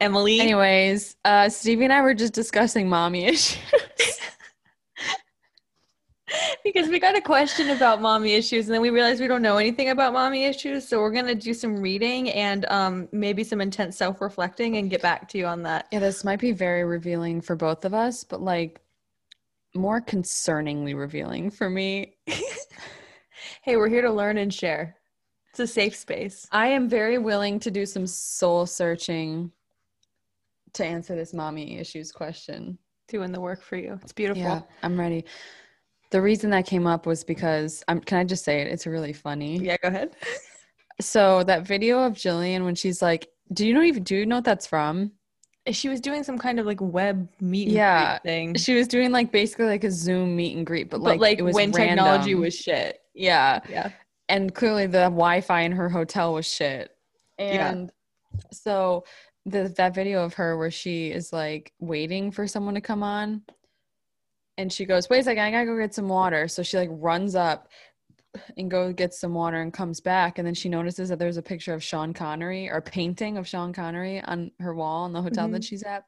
one, go. Yo, Emilie. Anyways, uh, Stevie and I were just discussing mommy issues. because we got a question about mommy issues and then we realized we don't know anything about mommy issues so we're going to do some reading and um, maybe some intense self-reflecting and get back to you on that yeah, this might be very revealing for both of us, but like more concerningly revealing for me. hey we're here to learn and share it's a safe space I am very willing to do some soul searching to answer this mommy issues question. doing the work for you it's beautiful Yeah, I'm ready. The reason that came up was because I'm can I just say it? It's really funny. yeah go ahead So that video of Gillian when she's like, Do you know even do you know what that's from? she was doing some kind of like web meet and Yeah, greet thing She was doing like basically like a Zoom meet and greet, but, but like, like, it was when technology was shit yeah. yeah And clearly the Wi-Fi in her hotel was shit. Yeah. And so the that video of her where she is like waiting for someone to come on and she goes, Wait a second, I gotta go get some water. So she like runs up and go get some water and comes back and then she notices that there's a picture of Sean Connery or painting of Sean Connery on her wall in the hotel that Mhm. she's at.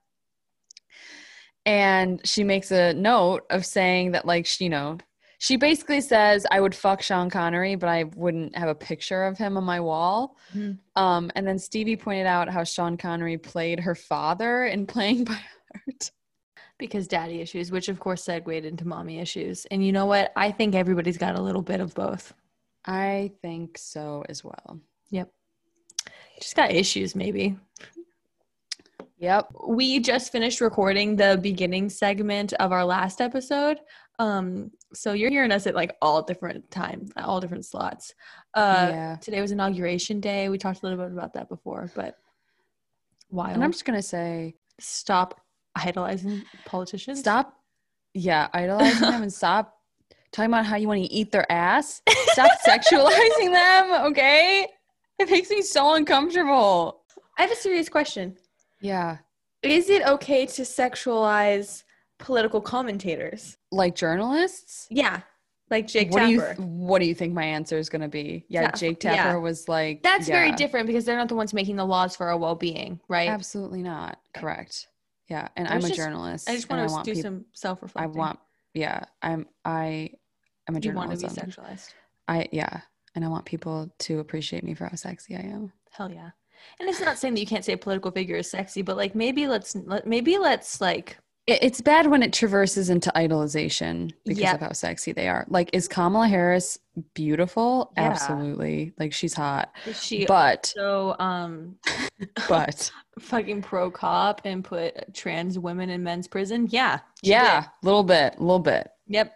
And she makes a note of saying that like she, you know, she basically says I would fuck Sean Connery, but I wouldn't have a picture of him on my wall. Mhm. Um, and then Stevie pointed out how Sean Connery played her father in Playing by Heart. because daddy issues which of course segued into mommy issues and you know what i think everybody's got a little bit of both I think so as well. yep just got issues maybe Yep. we just finished recording the beginning segment of our last episode um so you're hearing us at like all different time all different slots uh yeah. today was inauguration day we talked a little bit about that before but why And I'm just gonna say, stop idolizing politicians stop. Yeah, idolizing them and stop talking about how you want to eat their ass. Stop sexualizing them. Okay. It makes me so uncomfortable. i have a serious question Yeah. is it okay to sexualize political commentators Like journalists. yeah like jake what do you tapper What do you think my answer is gonna be? Yeah, Yeah, Jake yeah. Tapper was like. that's very different because they're not the ones making the laws for our well-being right Absolutely not. Correct. Yeah, and I I'm was a journalist. i just want to want do some I self-reflecting want. Yeah, I'm. I. I'm a journalist. you want to be sexualized I yeah, and I want people to appreciate me for how sexy I am. hell yeah and it's not saying that you can't say a political figure is sexy but like maybe let's let, maybe let's like it's bad when it traverses into idolization because Yep. of how sexy they are. Like, is Kamala Harris beautiful? Yeah. Absolutely. Like, she's hot. is she But so um but fucking pro cop and put trans women in men's prison yeah yeah, a little bit, a little bit. yep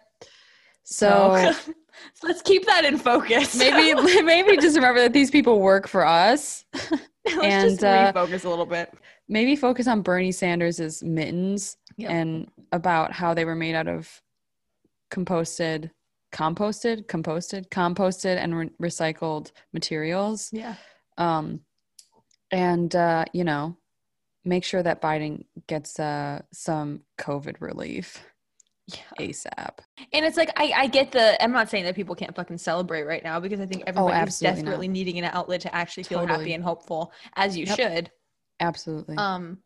So. so let's keep that in focus maybe maybe just remember that these people work for us. let's and, just uh, a little bit Maybe focus on Bernie Sanders' mittens Yep. and about how they were made out of composted, composted, composted, composted, and re- recycled materials. yeah Um, and uh, you know, make sure that Biden gets uh, some COVID relief yeah ASAP. And it's like I, I get the I'm not saying that people can't fucking celebrate right now because I think everybody's Oh, not. desperately needing an outlet to actually feel Totally. happy and hopeful, as you Yep. should. Absolutely. Um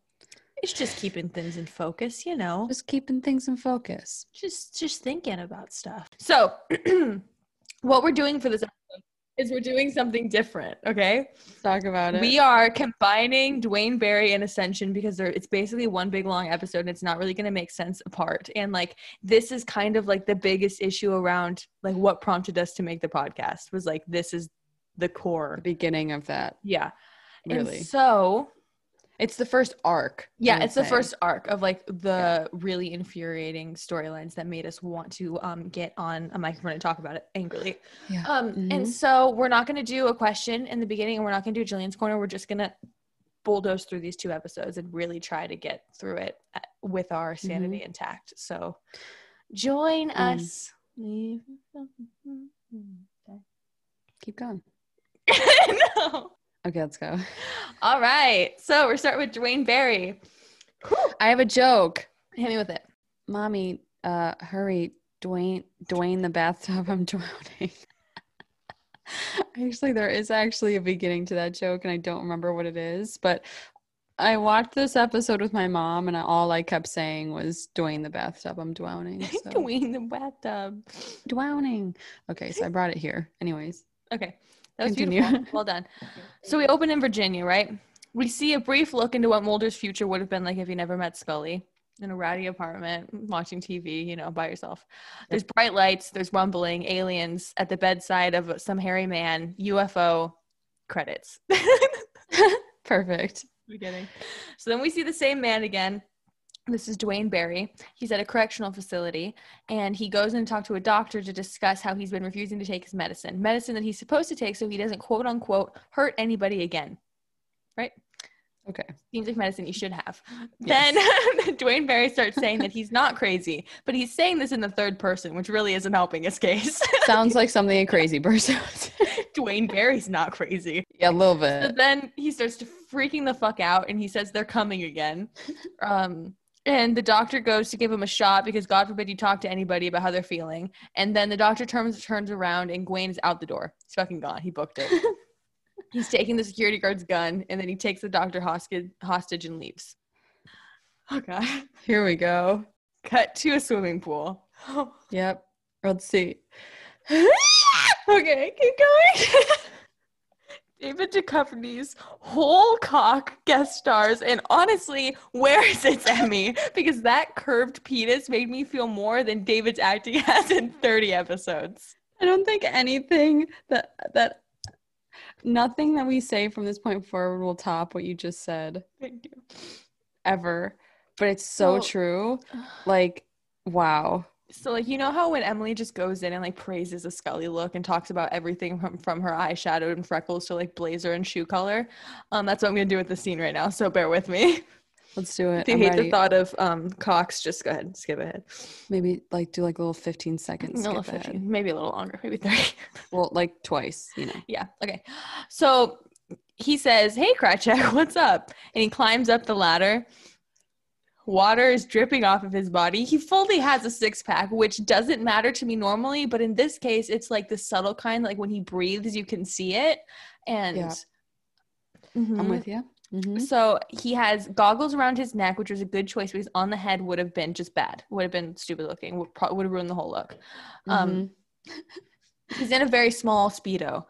it's just keeping things in focus, you know. just keeping things in focus. Just just thinking about stuff. So what we're doing for this episode is we're doing something different, okay? Talk about it. We are combining Duane Barry and Ascension because they're, it's basically one big long episode and it's not really going to make sense apart. And like this is kind of like the biggest issue around like what prompted us to make the podcast was like this is the core. the beginning of that. Yeah. Really. And so It's the first arc. Yeah, it's the first arc of like the really infuriating storylines that made us want to um get on a microphone and talk about it angrily. Yeah. Um, Mhm. and so we're not going to do a question in the beginning, and we're not going to do Gillian's corner. We're just going to bulldoze through these two episodes and really try to get through it uh, with our sanity intact. So join Mm. us. Keep going. no. Okay, let's go. All right. So we're starting with Duane Barry. I have a joke. Hit me with it. Mommy, uh, hurry. Dwayne, Dwayne the bathtub, I'm drowning. Actually, there is actually a beginning to that joke, and I don't remember what it is. But I watched this episode with my mom, and all I kept saying was "Dwayne the bathtub." I'm drowning. So. Dwayne the bathtub. drowning. Okay, so I brought it here. Anyways, Okay. That was Continue. beautiful. Well done. So we open in Virginia, right? We see a brief look into what Mulder's future would have been like if he never met Scully in a ratty apartment, watching TV, you know, by yourself. There's bright lights, there's rumbling, aliens at the bedside of some hairy man, UFO credits. perfect. Beginning. So then we see the same man again. This is Duane Barry. He's at a correctional facility and he goes in to talk to a doctor to discuss how he's been refusing to take his medicine, medicine that he's supposed to take so he doesn't quote unquote hurt anybody again. Right? Okay. Seems like medicine you should have. Yes. Then Duane Barry starts saying that he's not crazy, but he's saying this in the third person, which really isn't helping his case. Sounds like something a crazy person would say. Duane Barry's not crazy. Yeah, a little So bit. then he starts to freaking the fuck out and he says they're coming again. Um, and the doctor goes to give him a shot because God forbid you talk to anybody about how they're feeling. And then the doctor turns turns around and Gwen is out the door. He's fucking gone. He booked it. He's taking the security guard's gun and then he takes the doctor hostage hostage and leaves. Oh god. Here we go. Cut to a swimming pool. Yep. Let's see. okay, keep going. David Duchovny's whole cock guest stars, and honestly, where is its Emmy? Because that curved penis made me feel more than David's acting has in 30 episodes. I don't think anything that that nothing that we say from this point forward will top what you just said Thank you. ever. But it's so Well- true. Like, wow. So, like, you know how when Emilie just goes in and like praises a Scully look and talks about everything from from her eyeshadow and freckles to like blazer and shoe color, um, that's what I'm gonna do with the scene right now. So bear with me. Let's do it. If you I'm hate ready. the thought of um Cox, just go ahead and skip ahead. Maybe like do like a little 15 seconds. No, skip 15, ahead. maybe a little longer, maybe 30. Well, like twice, you know. yeah. Okay. So he says, Hey, Krychek, what's up? And he climbs up the ladder. Water is dripping off of his body. He fully has a six pack, which doesn't matter to me normally, but in this case, it's like the subtle kind, like when he breathes, you can see it. And Yeah. Mhm. I'm with you. Mhm. So he has goggles around his neck, which was a good choice because on the head would have been just bad, would have been stupid looking, would, pro- would have ruined the whole look. Um, Mhm. he's in a very small speedo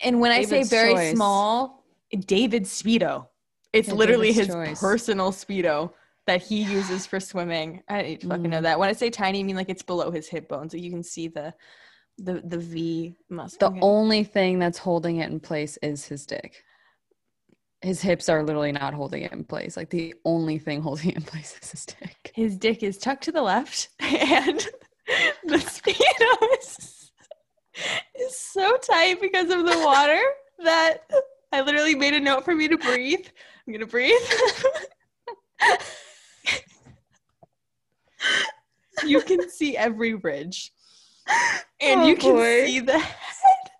and when i say very choice. small David speedo it's Yeah, literally David's his choice. personal speedo that he uses for swimming i didn't fucking know Mm. that when i say tiny i mean like it's below his hip bone so you can see the the the v muscle the only thing that's holding it in place is his dick. His hips are literally not holding it in place. Like the only thing holding it in place is his dick. his dick is tucked to the left and the speedo is, is so tight because of the water that I literally made a note for me to breathe. I'm gonna breathe. you can see every ridge. And Oh, you can boy. see the head.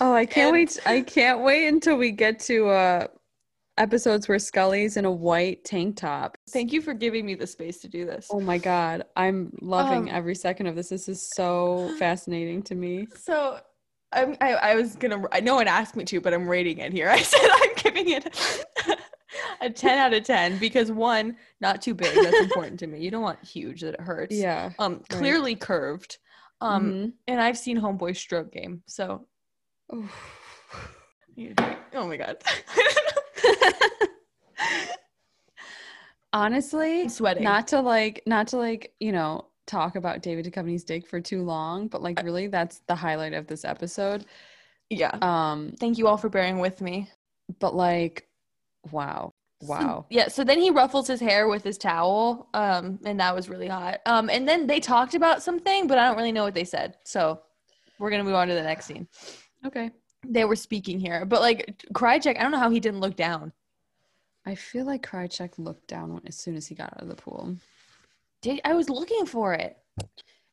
Oh, I can't And- wait. I can't wait until we get to uh episodes where Scully's in a white tank top. Thank you for giving me the space to do this. Oh my god, I'm loving Um, every second of this. This is so fascinating to me. So I'm, I, I was gonna. No one asked me to, but I'm rating it here. I said I'm giving it a 10 out of 10 because one, not too big. That's important to me. You don't want huge that it hurts. Yeah. Um, clearly curved. Um, Mhm. and I've seen Homeboy stroke game, so Oof. oh my god, Honestly, I'm sweating. not to like not to like you know talk about david Duchovny's dick for too long but like really that's the highlight of this episode yeah. um Thank you all for bearing with me. but like wow So- wow yeah. So then he ruffles his hair with his towel, um, and that was really hot. Um, and then they talked about something, but I don't really know what they said. So we're gonna move on to the next scene. okay They were speaking here, but like Krychek, I don't know how he didn't look down. i feel like Krychek looked down as soon as he got out of the pool Did I was looking for it.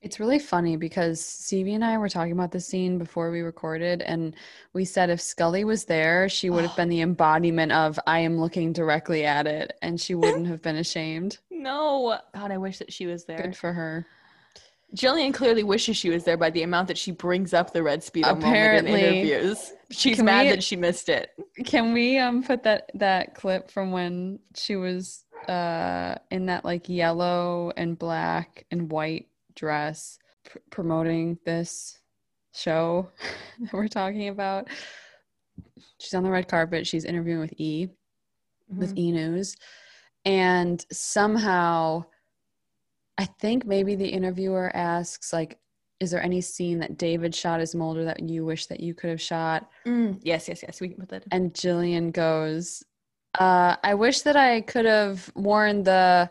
It's really funny because Stevie and I were talking about the scene before we recorded, and we said if Scully was there, she would have been the embodiment of I am looking directly at it, and she wouldn't have been ashamed. No, God, I wish that she was there. Good for her. Gillian clearly wishes she was there by the amount that she brings up the red speedo Apparently. moment in interviews. She's mad we- that she missed it. Can we um put that that clip from when she was uh in that like yellow and black and white dress pr- promoting this show that we're talking about? She's on the red carpet. She's interviewing with E with E News, and somehow, I think maybe the interviewer asks like, "Is there any scene that David shot as Mulder that you wish that you could have shot?" Mm, yes, yes, yes. We can put that. In. And Gillian goes, uh, I wish that I could have worn the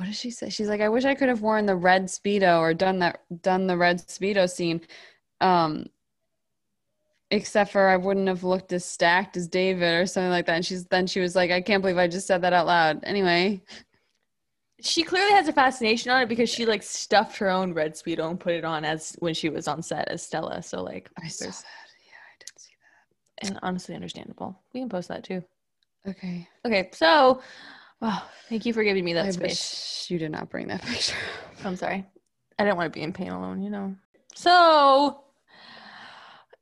what does she say? She's like, I wish I could have worn the red speedo or done that done the red speedo scene. Um except for I wouldn't have looked as stacked as David or something like that. And she's then she was like, I can't believe I just said that out loud. Anyway, She clearly has a fascination on it because she like stuffed her own red speedo and put it on as when she was on set as Stella. So like, I saw that. Yeah, I did see that. and honestly understandable. We can post that too. Okay. Okay, so wow, thank you for giving me that I space. wish you did not bring that picture. I'm sorry. I didn't want to be in pain alone, you know. So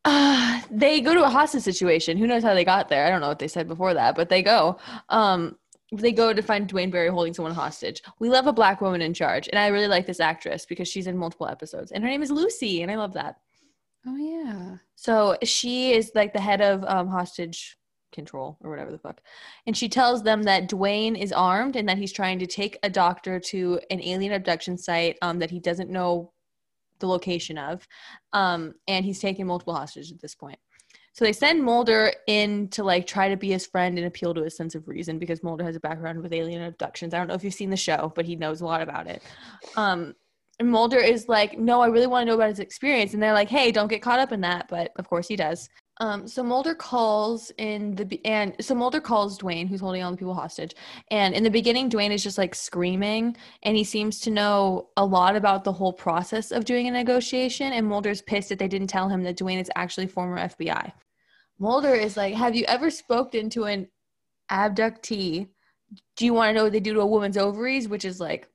uh, they go to a hostage situation. Who knows how they got there? I don't know what they said before that, but they go. Um, they go to find Duane Barry holding someone hostage. We love a black woman in charge, and I really like this actress because she's in multiple episodes, and her name is Lucy, and I love that. Oh yeah. So she is like the head of um, hostage control or whatever the fuck. And she tells them that Duane is armed and that he's trying to take a doctor to an alien abduction site um, that he doesn't know the location of. Um, and he's taking multiple hostages at this point. So they send Mulder in to like try to be his friend and appeal to his sense of reason because Mulder has a background with alien abductions. I don't know if you've seen the show, but he knows a lot about it. Um, and Mulder is like, no, I really want to know about his experience. And they're like, hey, don't get caught up in that. But of course he does. Um, so Mulder calls in the and so Mulder calls Duane, who's holding all the people hostage. And in the beginning, Duane is just like screaming, and he seems to know a lot about the whole process of doing a negotiation. And Mulder's pissed that they didn't tell him that Duane is actually former FBI. Mulder is like, "Have you ever spoken to an abductee? Do you want to know what they do to a woman's ovaries?" Which is like,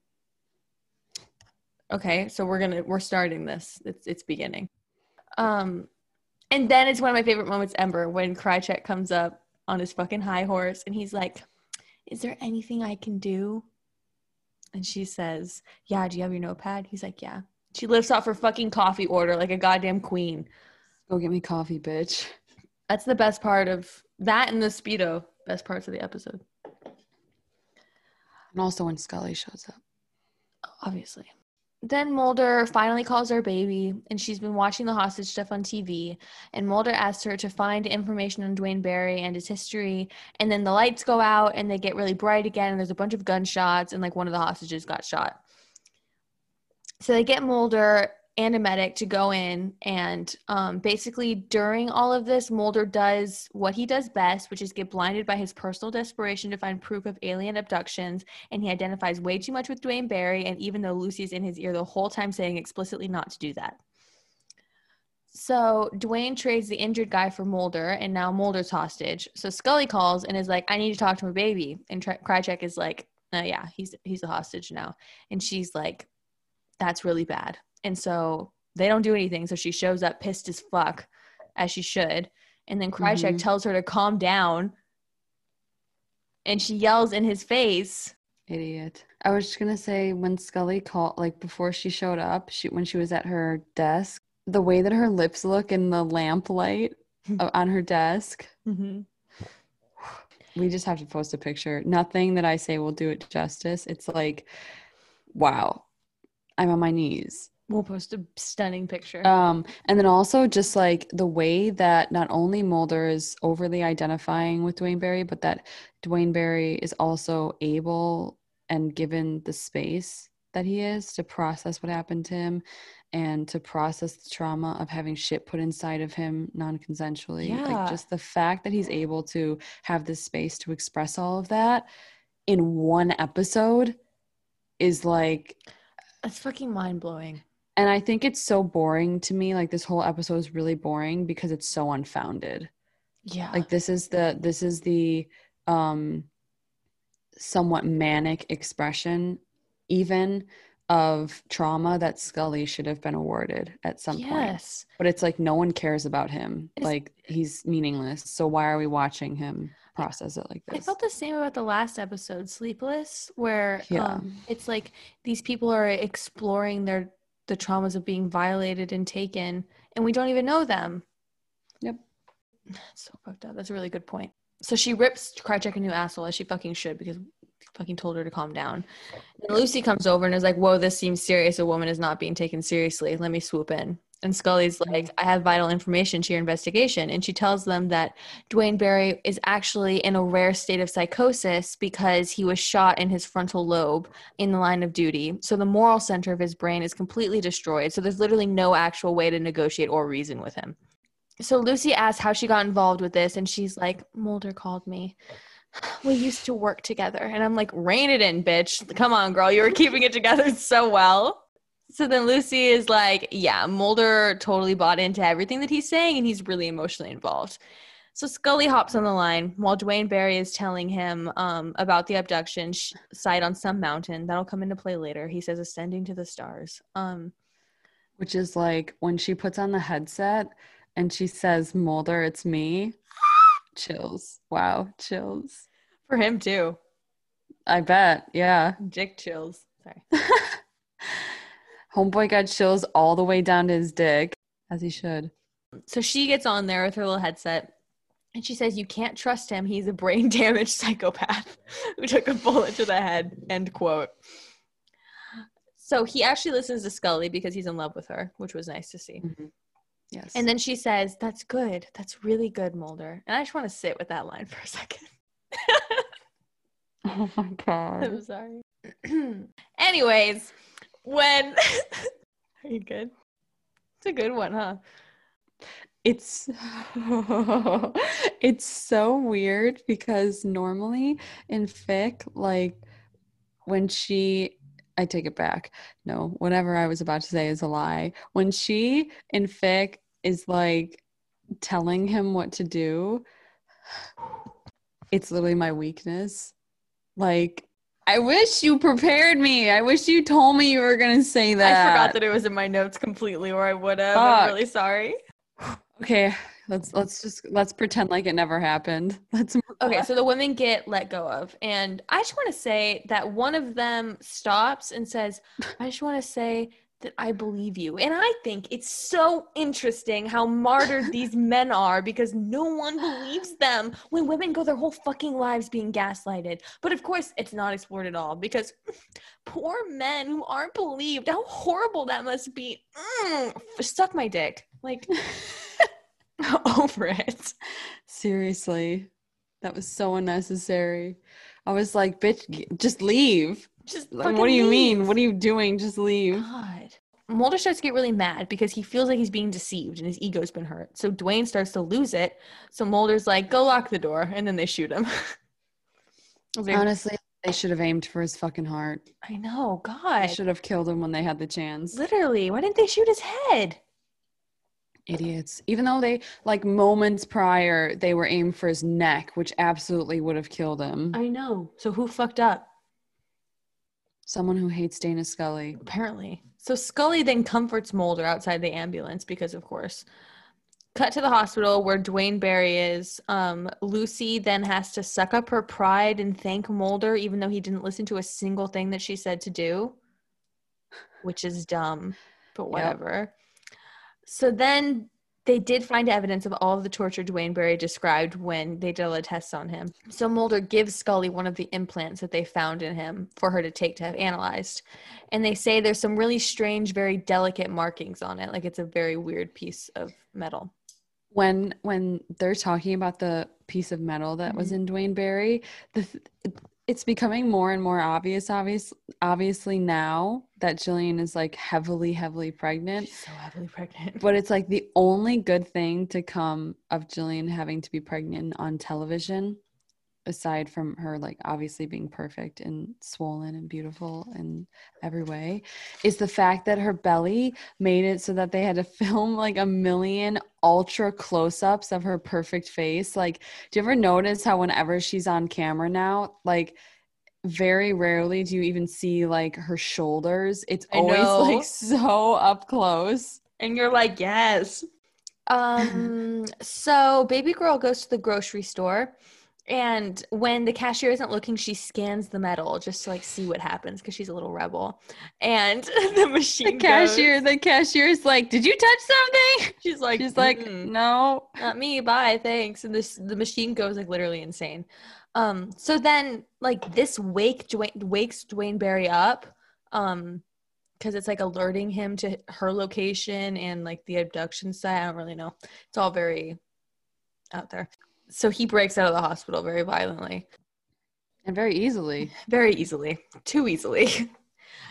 okay, so we're gonna we're starting this. It's it's beginning. Um, and then it's one of my favorite moments Ember, when Krychek comes up on his fucking high horse and he's like, Is there anything I can do? And she says, Yeah, do you have your notepad? He's like, Yeah. She lifts off her fucking coffee order like a goddamn queen. Go get me coffee, bitch. That's the best part of that and the Speedo. Best parts of the episode, And also when Scully shows up. obviously. Then Mulder finally calls her baby, and she's been watching the hostage stuff on TV. And Mulder asks her to find information on Duane Barry and his history. And then the lights go out, and they get really bright again. And there's a bunch of gunshots, and like one of the hostages got shot. So they get Mulder and a medic to go in, and um, basically during all of this, Mulder does what he does best, which is get blinded by his personal desperation to find proof of alien abductions and he identifies way too much with Duane Barry, and even though Lucy's in his ear the whole time saying explicitly not to do that. So Duane trades the injured guy for Mulder, and now Mulder's hostage. So Scully calls and is like, "I need to talk to my baby," and Tri- Krychek is like, "No, yeah, he's he's a hostage now," and she's like, "That's really bad." And so they don't do anything. So she shows up pissed as fuck, as she should, and then Krychek Mhm. tells her to calm down, and she yells in his face. Idiot. I was just gonna say when Scully called, like before she showed up, she when she was at her desk, the way that her lips look in the lamplight on her desk, Mm-hmm. we just have to post a picture. Nothing that I say will do it justice. It's like, wow, I'm on my knees. We'll post a stunning picture. Um, and then also just like the way that not only Mulder is overly identifying with Duane Barry, but that Duane Barry is also able and given the space that he is to process what happened to him and to process the trauma of having shit put inside of him non-consensually. Yeah. Like just the fact that he's able to have this space to express all of that in one episode is like That's fucking mind blowing. And I think it's so boring to me. Like this whole episode is really boring because it's so unfounded. Yeah. Like this is the this is the um somewhat manic expression even of trauma that Scully should have been awarded at some point. yes. But it's like no one cares about him. It's- like he's meaningless. So why are we watching him process it like this? I felt the same about the last episode, Sleepless, where Yeah. um, it's like these people are exploring their the traumas of being violated and taken, and we don't even know them. Yep. It's so fucked up. That's a really good point. So she rips Krychek a new asshole as she fucking should because fucking told her to calm down. And Lucy comes over and is like, "Whoa, this seems serious. A woman is not being taken seriously. Let me swoop in." And Scully's like, "I have vital information to your investigation," and she tells them that Duane Barry is actually in a rare state of psychosis because he was shot in his frontal lobe in the line of duty. So the moral center of his brain is completely destroyed. So there's literally no actual way to negotiate or reason with him. So Lucy asks how she got involved with this, and she's like, Mulder called me. We used to work together. And I'm like, rein it in, bitch. Come on, girl. You were keeping it together so well. So then Lucy is like, yeah, Mulder totally bought into everything that he's saying, and he's really emotionally involved. So Scully hops on the line while Duane Barry is telling him um, about the abduction sh- site on some mountain. That'll come into play later. He says ascending to the stars. Um, Which is like when she puts on the headset and she says, Mulder, it's me. chills. Wow, chills. for him too. I bet. Yeah. Dick chills. Sorry. Homeboy got chills all the way down to his dick, as he should. So she gets on there with her little headset and she says, You can't trust him. He's a brain damaged psychopath who took a bullet to the head. End quote. So he actually listens to Scully because he's in love with her, which was nice to see. Mm-hmm. Yes. And then she says, That's good. That's really good, Mulder. And I just want to sit with that line for a second. oh my god. I'm sorry. Anyways, when. Are you good? It's a good one, huh? It's it's so weird because normally in fic, like when she I take it back. No, whatever I was about to say is a lie. When she in fic is like telling him what to do, it's literally my weakness. Like I wish you prepared me. I wish you told me you were gonna say that. I forgot that it was in my notes completely, or I would have. I'm really sorry. Okay, let's let's just let's pretend like it never happened. Let's Okay, so the women get let go of. And I just want to say that one of them stops and says, I just want to say that I believe you. And I think it's so interesting how martyred these men are because no one believes them when women go their whole fucking lives being gaslighted. But of course, it's not explored at all because poor men who aren't believed, how horrible that must be. Mm, suck my dick. Like, over it. Seriously, that was so unnecessary. I was like, bitch, just leave. Just Like, what do you mean? What are you doing? Just leave. God. Mulder starts to get really mad because he feels like he's being deceived and his ego's been hurt. So Duane starts to lose it. So Mulder's like, go lock the door. And then they shoot him. Like, Honestly, they should have aimed for his fucking heart. I know. God. They should have killed him when they had the chance. Literally. Why didn't they shoot his head? Idiots. Even though they, like moments prior, they were aimed for his neck, which absolutely would have killed him. I know. So who fucked up? Someone who hates Dana Scully. Apparently. So Scully then comforts Mulder outside the ambulance because, of course. Cut to the hospital where Duane Barry is. Um, Lucy then has to suck up her pride and thank Mulder, even though he didn't listen to a single thing that she said to do, which is dumb, but whatever. So then they did find evidence of all of the torture Duane Barry described when they did all the tests on him. So Mulder gives Scully one of the implants that they found in him for her to take to have analyzed. And they say there's some really strange, very delicate markings on it. Like it's a very weird piece of metal. when when they're talking about the piece of metal that was mm-hmm. in Duane Barry, the it's becoming more and more obvious obvious obviously now that Gillian is like heavily heavily pregnant. She's so heavily pregnant. But it's like the only good thing to come of Gillian having to be pregnant on television aside from her like obviously being perfect and swollen and beautiful in every way is the fact that her belly made it so that they had to film like a million ultra close-ups of her perfect face like do you ever notice how whenever she's on camera now like very rarely do you even see like her shoulders. It's I always know. like so up close. And you're like, yes. Um, so baby girl goes to the grocery store and when the cashier isn't looking, she scans the metal just to like see what happens because she's a little rebel. And the The cashier, goes- the cashier's like, "Did you touch something?" she's like, She's like, "No." not me, bye, thanks. And this the machine goes like literally insane. Um, so then like this wake Duane wakes Duane Barry up. Um because it's like alerting him to her location and like the abduction site. I don't really know. It's all very out there. So he breaks out of the hospital very violently, And very easily, very easily, too easily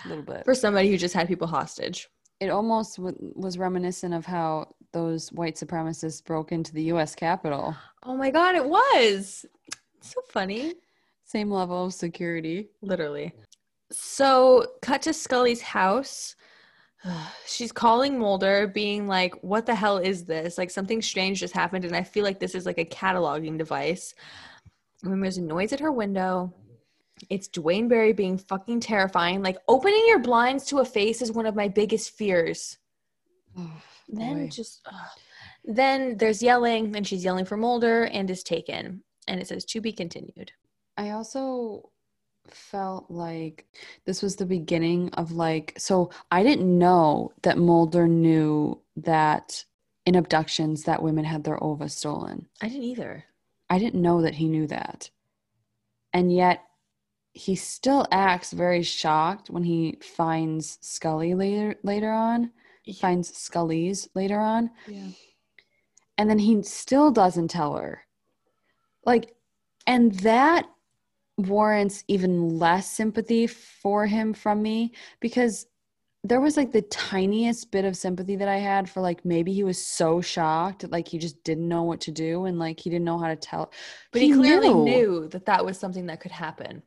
a little bit. for somebody who just had people hostage. It almost w- was reminiscent of how those white supremacists broke into the U.S. Capitol. Oh my god, it was so funny. Same level of security. Literally. So, cut to Scully's house. She's calling Mulder, being like, What the hell is this? Like, something strange just happened. And I feel like this is like a cataloging device. And then there's a noise at her window. It's Duane Barry being fucking terrifying. Like, opening your blinds to a face is one of my biggest fears. Then just, ugh. then there's yelling, and she's yelling for Mulder and is taken. And it says, To be continued. I also felt like this was the beginning of like so I didn't know that Mulder knew that in abductions that women had their ova stolen. I didn't either. I didn't know that he knew that. And yet he still acts very shocked when he finds Scully later later on. Finds Scully's later on. Yeah. and then he still doesn't tell her like and that warrants even less sympathy for him from me because there was like the tiniest bit of sympathy that i had for like maybe he was so shocked like he just didn't know what to do and like he didn't know how to tell But he, clearly knew that that was something that could happen.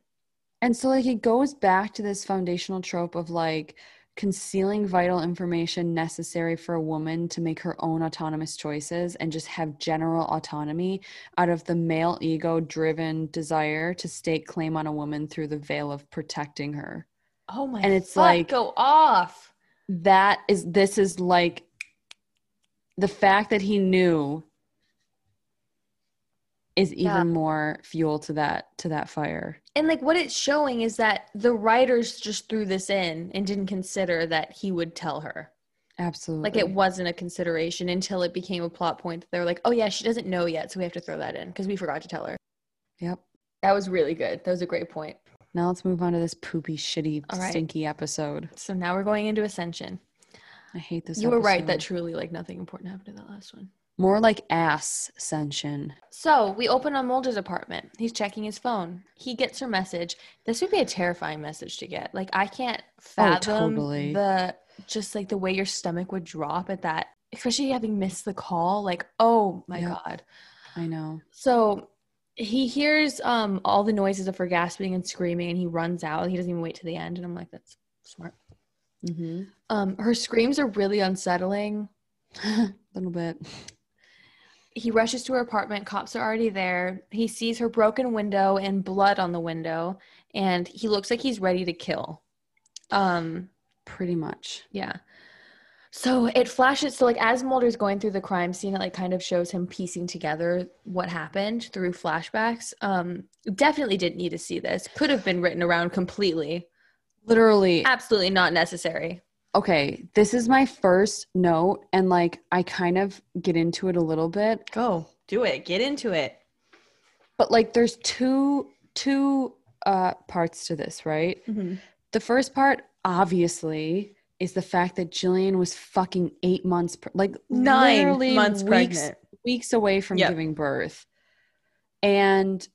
and so like it goes back to this foundational trope of like concealing vital information necessary for a woman to make her own autonomous choices and just have general autonomy out of the male ego driven desire to stake claim on a woman through the veil of protecting her. Oh my! God. And it's fuck, like- go off. That is this is like the fact that he knew is even Yeah. more fuel to that to that fire. And like what it's showing is that the writers just threw this in and didn't consider that he would tell her. Absolutely. Like it wasn't a consideration until it became a plot point. That they were like, "Oh yeah, she doesn't know yet, so we have to throw that in because we forgot to tell her." Yep. That was really good. That was a great point. Now let's move on to this poopy, shitty, right. stinky episode. So now we're going into Ascension. I hate this. you were right that truly like nothing important happened in that last one. More like ass ascension. So we open on Mulder's apartment. He's checking his phone. He gets her message. This would be a terrifying message to get. Like I can't fathom totally. the just like the way your stomach would drop at that, especially having missed the call. Like, oh my Yep. god. I know. So he hears um all the noises of her gasping and screaming, and he runs out. He doesn't even wait to the end, and I'm like, that's smart. Mm-hmm. Um, her screams are really unsettling. A little bit. He rushes to her apartment cops are already there. He sees her broken window and blood on the window and he looks like he's ready to kill. Um Pretty much. yeah. So it flashes so like as mulder's going through the crime scene it like kind of shows him piecing together what happened through flashbacks. Um definitely didn't need to see this. Could have been written around completely. Literally. absolutely not necessary Okay, this is my first note, and like I kind of get into it a little bit, go do it get into it but like there's two two uh parts to this, right? The first part, obviously, is the fact that Gillian was fucking eight months, pre- like nine months weeks, pregnant weeks away from Yep. giving birth. And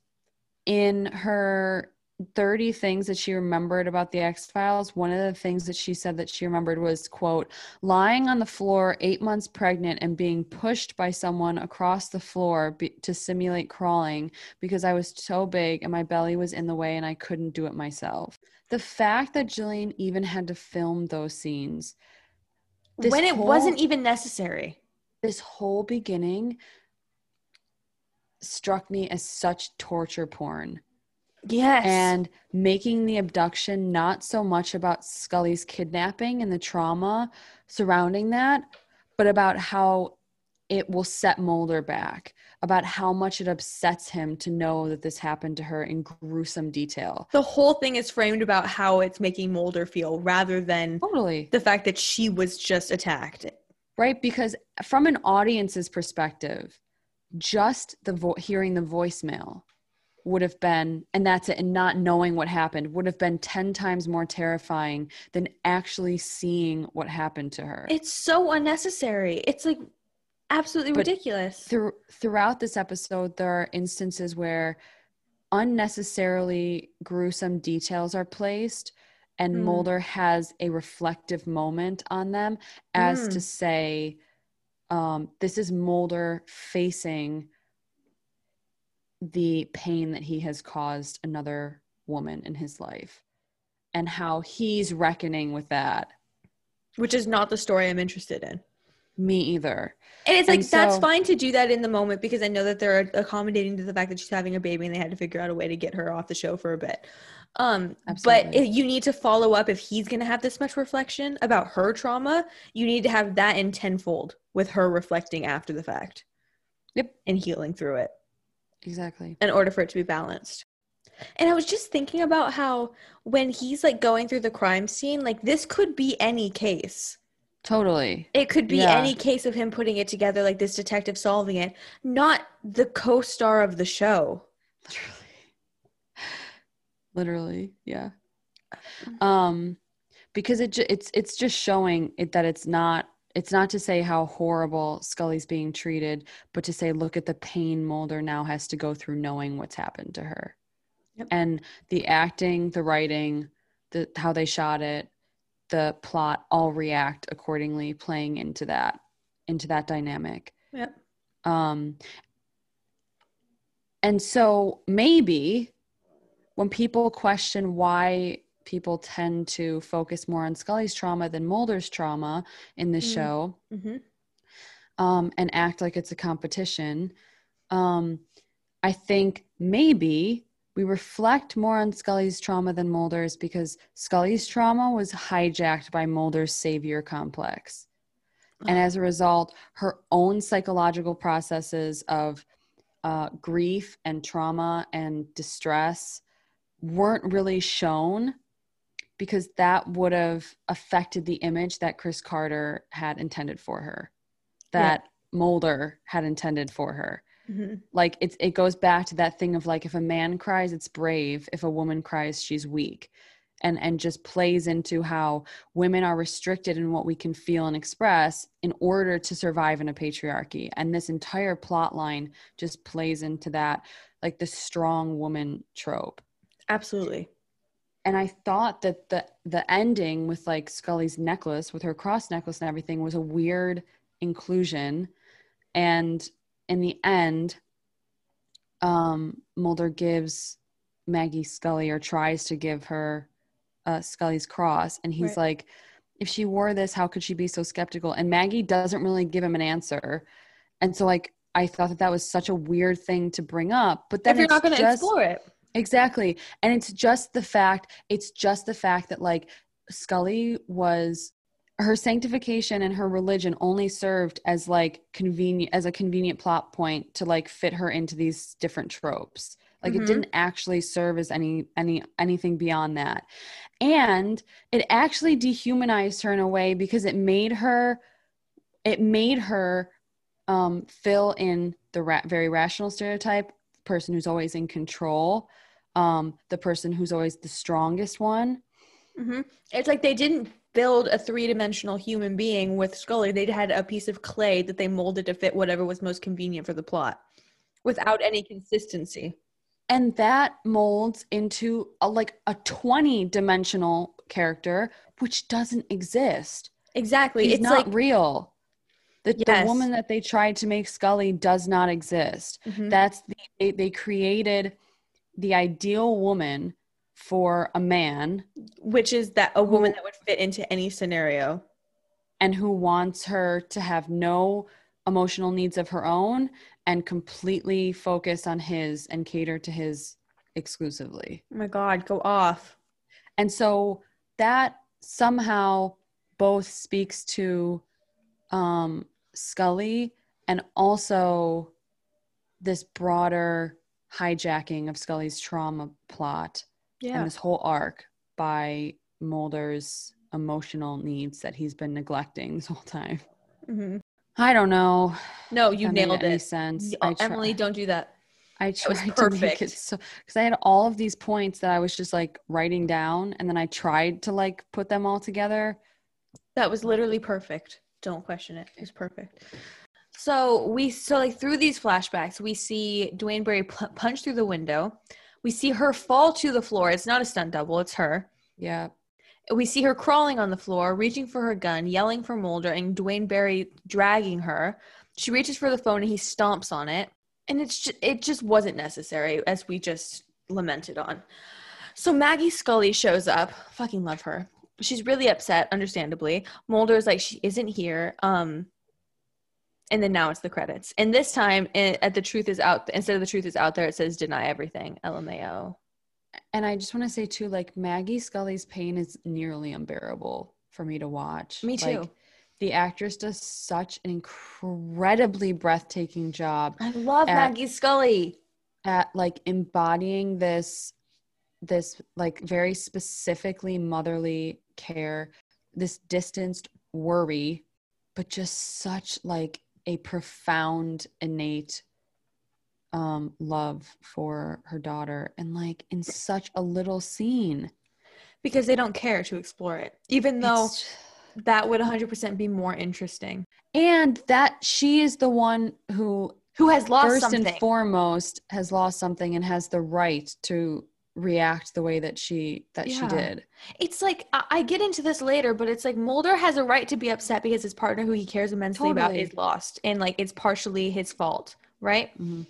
in her 30 things that she remembered about the X Files, one of the things that she said that she remembered was, quote, lying on the floor, eight months pregnant, and being pushed by someone across the floor be- to simulate crawling because I was so big and my belly was in the way and I couldn't do it myself. The fact that Gillian even had to film those scenes, when it whole- wasn't even necessary this whole beginning struck me as such torture porn. Yes. and making the abduction not so much about Scully's kidnapping and the trauma surrounding that, but about how it will set Mulder back, about how much it upsets him to know that this happened to her in gruesome detail. the whole thing is framed about how it's making Mulder feel rather than Totally. the fact that she was just attacked. Right? Because from an audience's perspective, just the vo- hearing the voicemail would have been and that's it and not knowing what happened would have been 10 times more terrifying than actually seeing what happened to her It's so unnecessary. It's like absolutely But ridiculous. Through, throughout this episode there are instances where unnecessarily gruesome details are placed and Mm. mulder has a reflective moment on them as Mm. to say um, this is mulder facing the pain that he has caused another woman in his life and how he's reckoning with that which is not the story I'm interested in. me either And it's like And that's so- fine to do that in the moment because I know that they're accommodating to the fact that she's having a baby and they had to figure out a way to get her off the show for a bit. Um, but Absolutely. if you need to follow up if he's going to have this much reflection about her trauma. You need to have that in tenfold with her reflecting after the fact. Yep. and healing through it exactly in order for it to be balanced. And I was just thinking about how when he's like going through the crime scene, like this could be any case. totally It could be Yeah. any case of him putting it together, like this detective solving it, not the co star of the show. literally literally yeah um because it ju- it's it's just showing it that it's not it's not to say how horrible Scully's being treated, but to say look at the pain Mulder now has to go through knowing what's happened to her. Yep. And the acting, the writing, the how they shot it, the plot all react accordingly playing into that into that dynamic. Yep. Um, and so maybe when people question why people tend to focus more on Scully's trauma than Mulder's trauma in the Mm. show hmm um, and act like it's a competition, um, I think maybe we reflect more on Scully's trauma than Mulder's because Scully's trauma was hijacked by Mulder's savior complex. And as a result, her own psychological processes of uh, grief and trauma and distress weren't really shown because that would have affected the image that Chris Carter had intended for her, that Mulder had intended for her. hmm Like it's it goes back to that thing of like if a man cries, it's brave. If a woman cries, she's weak. And and just plays into how women are restricted in what we can feel and express in order to survive in a patriarchy. And this entire plot line just plays into that, like the strong woman trope Absolutely. And I thought that the the ending with like Scully's necklace with her cross necklace and everything was a weird inclusion and in the end um Mulder gives Maggie Scully or tries to give her uh Scully's cross and he's Right. like if she wore this how could she be so skeptical and Maggie doesn't really give him an answer and so like I thought that that was such a weird thing to bring up but then if you're not going to explore it. Exactly. And it's just the fact, it's just the fact that like Scully was her sanctification and her religion only served as like convenient as a convenient plot point to like fit her into these different tropes. Like Mhm. it didn't actually serve as any any anything beyond that. And it actually dehumanized her in a way because it made her it made her um fill in the ra- very rational stereotype person who's always in control um the person who's always the strongest one hmm It's like they didn't build a three dimensional human being with Scully. They had a piece of clay that they molded to fit whatever was most convenient for the plot without any consistency. and that molds into a like a 20 dimensional character which doesn't exist Exactly. He's it's not like real the, the woman that they tried to make scully does not exist Mhm. that's the they, they created the ideal woman for a man which is that a woman Who- that would fit into any scenario. and who wants her to have no emotional needs of her own and completely focus on his and cater to his exclusively. Oh my god, go off. And so that somehow both speaks to um, Scully and also this broader hijacking of Scully's trauma plot Yeah. and this whole arc by Mulder's emotional needs that he's been neglecting this whole time. hmm I don't know. No, you that nailed it. sense. Oh, Emilie, don't do that. I was tried to make it so because I had all of these points that I was just like writing down, and then I tried to like put them all together. That was literally perfect. Don't question it. It's perfect. So we so like through these flashbacks, we see Duane Barry pu- punch through the window. We see her fall to the floor. It's not a stunt double. It's her. Yeah, We see her crawling on the floor, reaching for her gun, yelling for Mulder, and Duane Barry dragging her. She reaches for the phone and he stomps on it. And it's just, it just wasn't necessary, as we just lamented on. So Maggie Scully shows up. Fucking love her. She's really upset, understandably. Mulder is like, she isn't here. Um, and then now it's the credits. And this time, eh, at the truth is out. Instead of the truth is out there, it says deny everything. LMAO. and I just want to say too, like Maggie Scully's pain is nearly unbearable for me to watch. Me too. Like, the actress does such an incredibly breathtaking job I love At- Maggie Scully. at like embodying this this like very specifically motherly care this distanced worry but just such like a profound innate um love for her daughter and like in such a little scene. Because they don't care to explore it even though It's- that would 100% be more interesting. And that she is the one who who has lost first something. and foremost has lost something and has the right to react the way that she that she did. It's like I, I get into this later but it's like mulder has a right to be upset because his partner who he cares immensely about is lost and like it's partially his fault right? Mhm.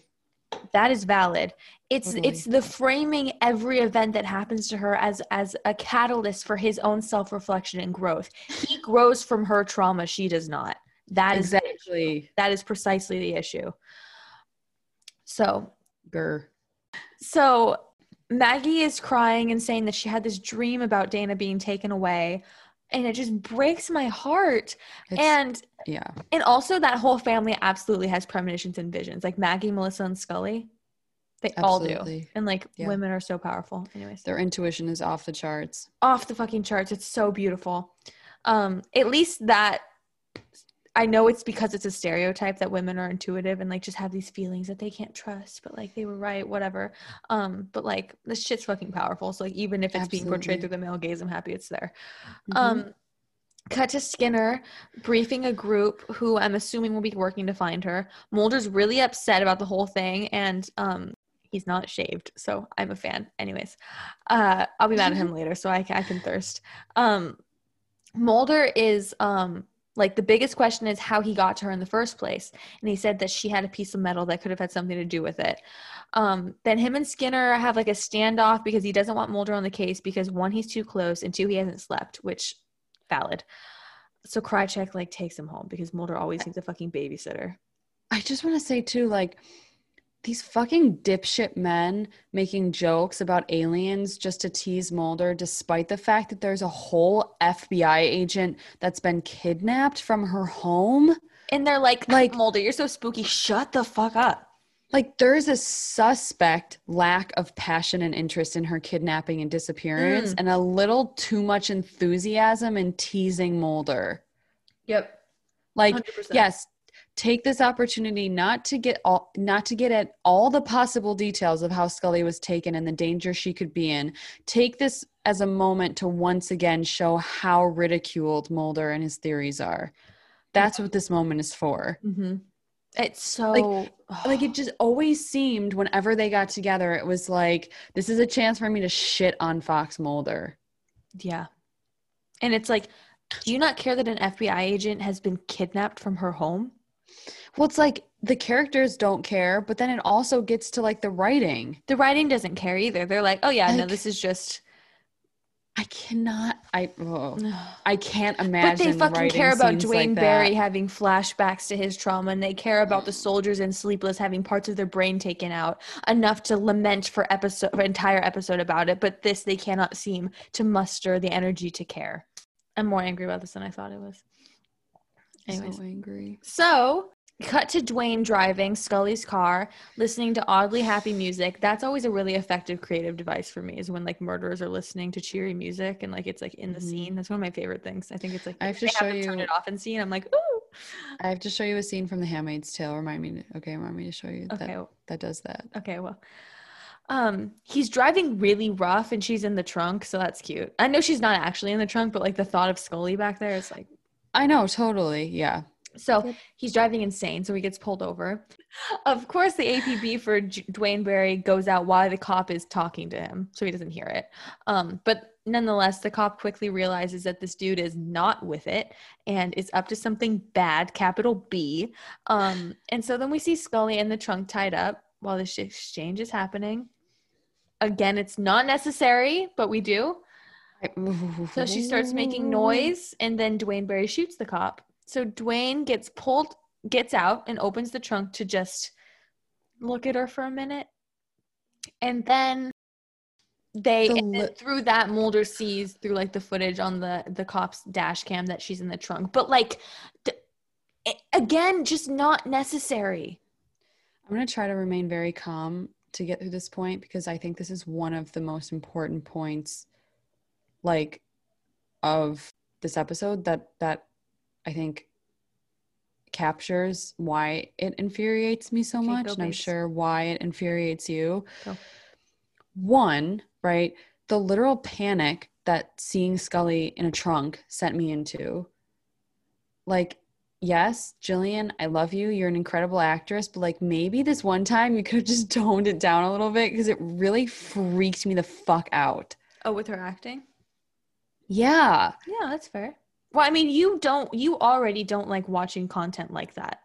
that is valid. It's Totally. it's the framing every event that happens to her as as a catalyst for his own self-reflection and growth. He grows from her trauma. She does not. That is exactly. That is precisely the issue. So Grr. So Maggie is crying and saying that she had this dream about Dana being taken away. And it just breaks my heart. It's- and yeah and also that whole family absolutely has premonitions and visions. Like Maggie, Melissa, and Scully. They all do. And like Yeah. women are so powerful. Anyways. their intuition is off the charts off the fucking charts. It's so beautiful. Um, at least that I know it's because it's a stereotype that women are intuitive and like just have these feelings that they can't trust, but like they were right, whatever. Um, but like this shit's fucking powerful. So like even if it's being portrayed through the male gaze, I'm happy it's there. Mhm. Um, cut to Skinner briefing a group who I'm assuming will be working to find her. Mulder's really upset about the whole thing, and um, he's not shaved, so I'm a fan. Anyways, uh, I'll be mad at him later, so I can, I can thirst. Um, Mulder is um like the biggest question is how he got to her in the first place, and he said that she had a piece of metal that could have had something to do with it. Um, then him and Skinner have like a standoff because he doesn't want Mulder on the case because one, he's too close, and two, he hasn't slept, which valid. So Krychek like takes him home because Mulder always needs a fucking babysitter. I just want to say too, like these fucking dipshit men making jokes about aliens just to tease Mulder, despite the fact that there's a whole FBI agent that's been kidnapped from her home. And they're like, Like- Mulder, you're so spooky. Shut the fuck up. Like there's a suspect lack of passion and interest in her kidnapping and disappearance, Mm. and a little too much enthusiasm in teasing Mulder. Yep. Like 100%. yes take this opportunity not to get all not to get at all the possible details of how scully was taken and the danger she could be in take this as a moment to once again show how ridiculed mulder and his theories are that's what this moment is for Mm-hmm. It's so like it just always seemed whenever they got together it was like this is a chance for me to shit on fox mulder yeah. And it's like, do you not care that an FBI agent has been kidnapped from her home? Well it's like the characters don't care but then it also gets to like the writing The writing doesn't care either. They're like, oh yeah, no, this is just I cannot. I oh, I can't imagine. But they fucking care about Duane like Barry having flashbacks to his trauma, and they care about the soldiers in Sleepless having parts of their brain taken out enough to lament for episode, for entire episode about it. But this, they cannot seem to muster the energy to care. I'm more angry about this than I thought it was. Anyways, So angry. so cut to Duane driving Scully's car, listening to oddly happy music. That's always a really effective creative device for me. Is when like murderers are listening to cheery music and like it's like in the Mhm. scene. That's one of my favorite things. I think it's like I have to show them turn you- it off and scene. I'm like, ooh. I have to show you a scene from The Handmaid's Tale. Remind me. To, okay, remind me to show you Okay, that that does that. okay, well. Um, he's driving really rough and she's in the trunk, so that's cute. I know she's not actually in the trunk, but like the thought of Scully back there is like I know, totally. Yeah. So he's driving insane, so he gets pulled over. Of course, the APB for J- Duane Barry goes out while the cop is talking to him, so he doesn't hear it. Um, but nonetheless, the cop quickly realizes that this dude is not with it and is up to something bad, capital B. Um, and so then we see Scully in the trunk tied up while this exchange is happening. Again, it's not necessary, but we do. So she starts making noise, and then Duane Barry shoots the cop. So Duane gets pulled, gets out, and opens the trunk to just look at her for a minute. And then they The then li- through that Mulder sees through like the footage on the the cop's dash cam that she's in the trunk. But like d- again, just not necessary. I'm going to try to remain very calm to get through this point because I think this is one of the most important points like of this episode that that I think captures why it infuriates me so Okay, much and I'm sure why it infuriates you. Go. One, right? The literal panic that seeing Scully in a trunk sent me into. Like yes, Gillian, I love you. You're an incredible actress, but like maybe this one time you could have just toned it down a little bit because it really freaked me the fuck out. Oh, with her acting? Yeah. Yeah, that's fair. Well, I mean, you don't you already don't like watching content like that.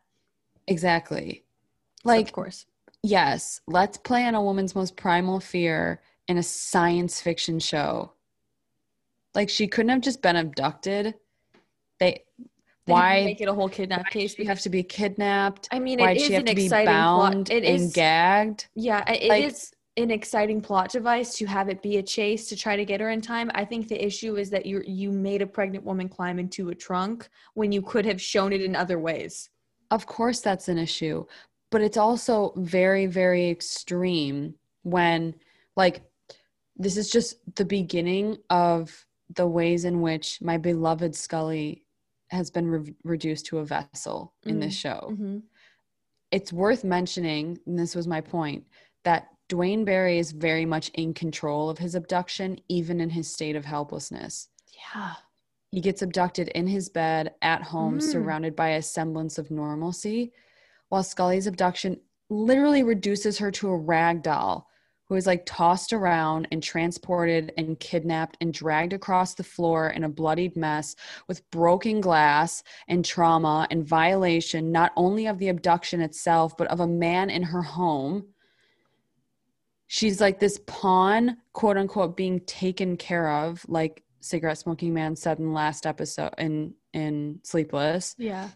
Exactly. So, Like, of course. yes, let's play on a woman's most primal fear in a science fiction show. Like, she couldn't have just been abducted. They, They why, make it a whole kidnap case We have to be kidnapped? I mean, Why it is she have an to be exciting plot. bound It and is, gagged? yeah, it is Like- an exciting plot device to have it be a chase to try to get her in time. I think the issue is that you you made a pregnant woman climb into a trunk when you could have shown it in other ways. Of course, that's an issue, but it's also very, very extreme when, like, this is just the beginning of the ways in which my beloved Scully has been re- reduced to a vessel in this show. Mm-hmm. It's worth mentioning, and this was my point, that Duane Barry is very much in control of his abduction, even in his state of helplessness. Yeah. He gets abducted in his bed at home, Mm. surrounded by a semblance of normalcy, while Scully's abduction literally reduces her to a rag doll who is like tossed around and transported and kidnapped and dragged across the floor in a bloodied mess with broken glass and trauma and violation not only of the abduction itself but of a man in her home she's like this pawn quote unquote being taken care of like cigarette smoking man said in last episode in in sleepless Yeah.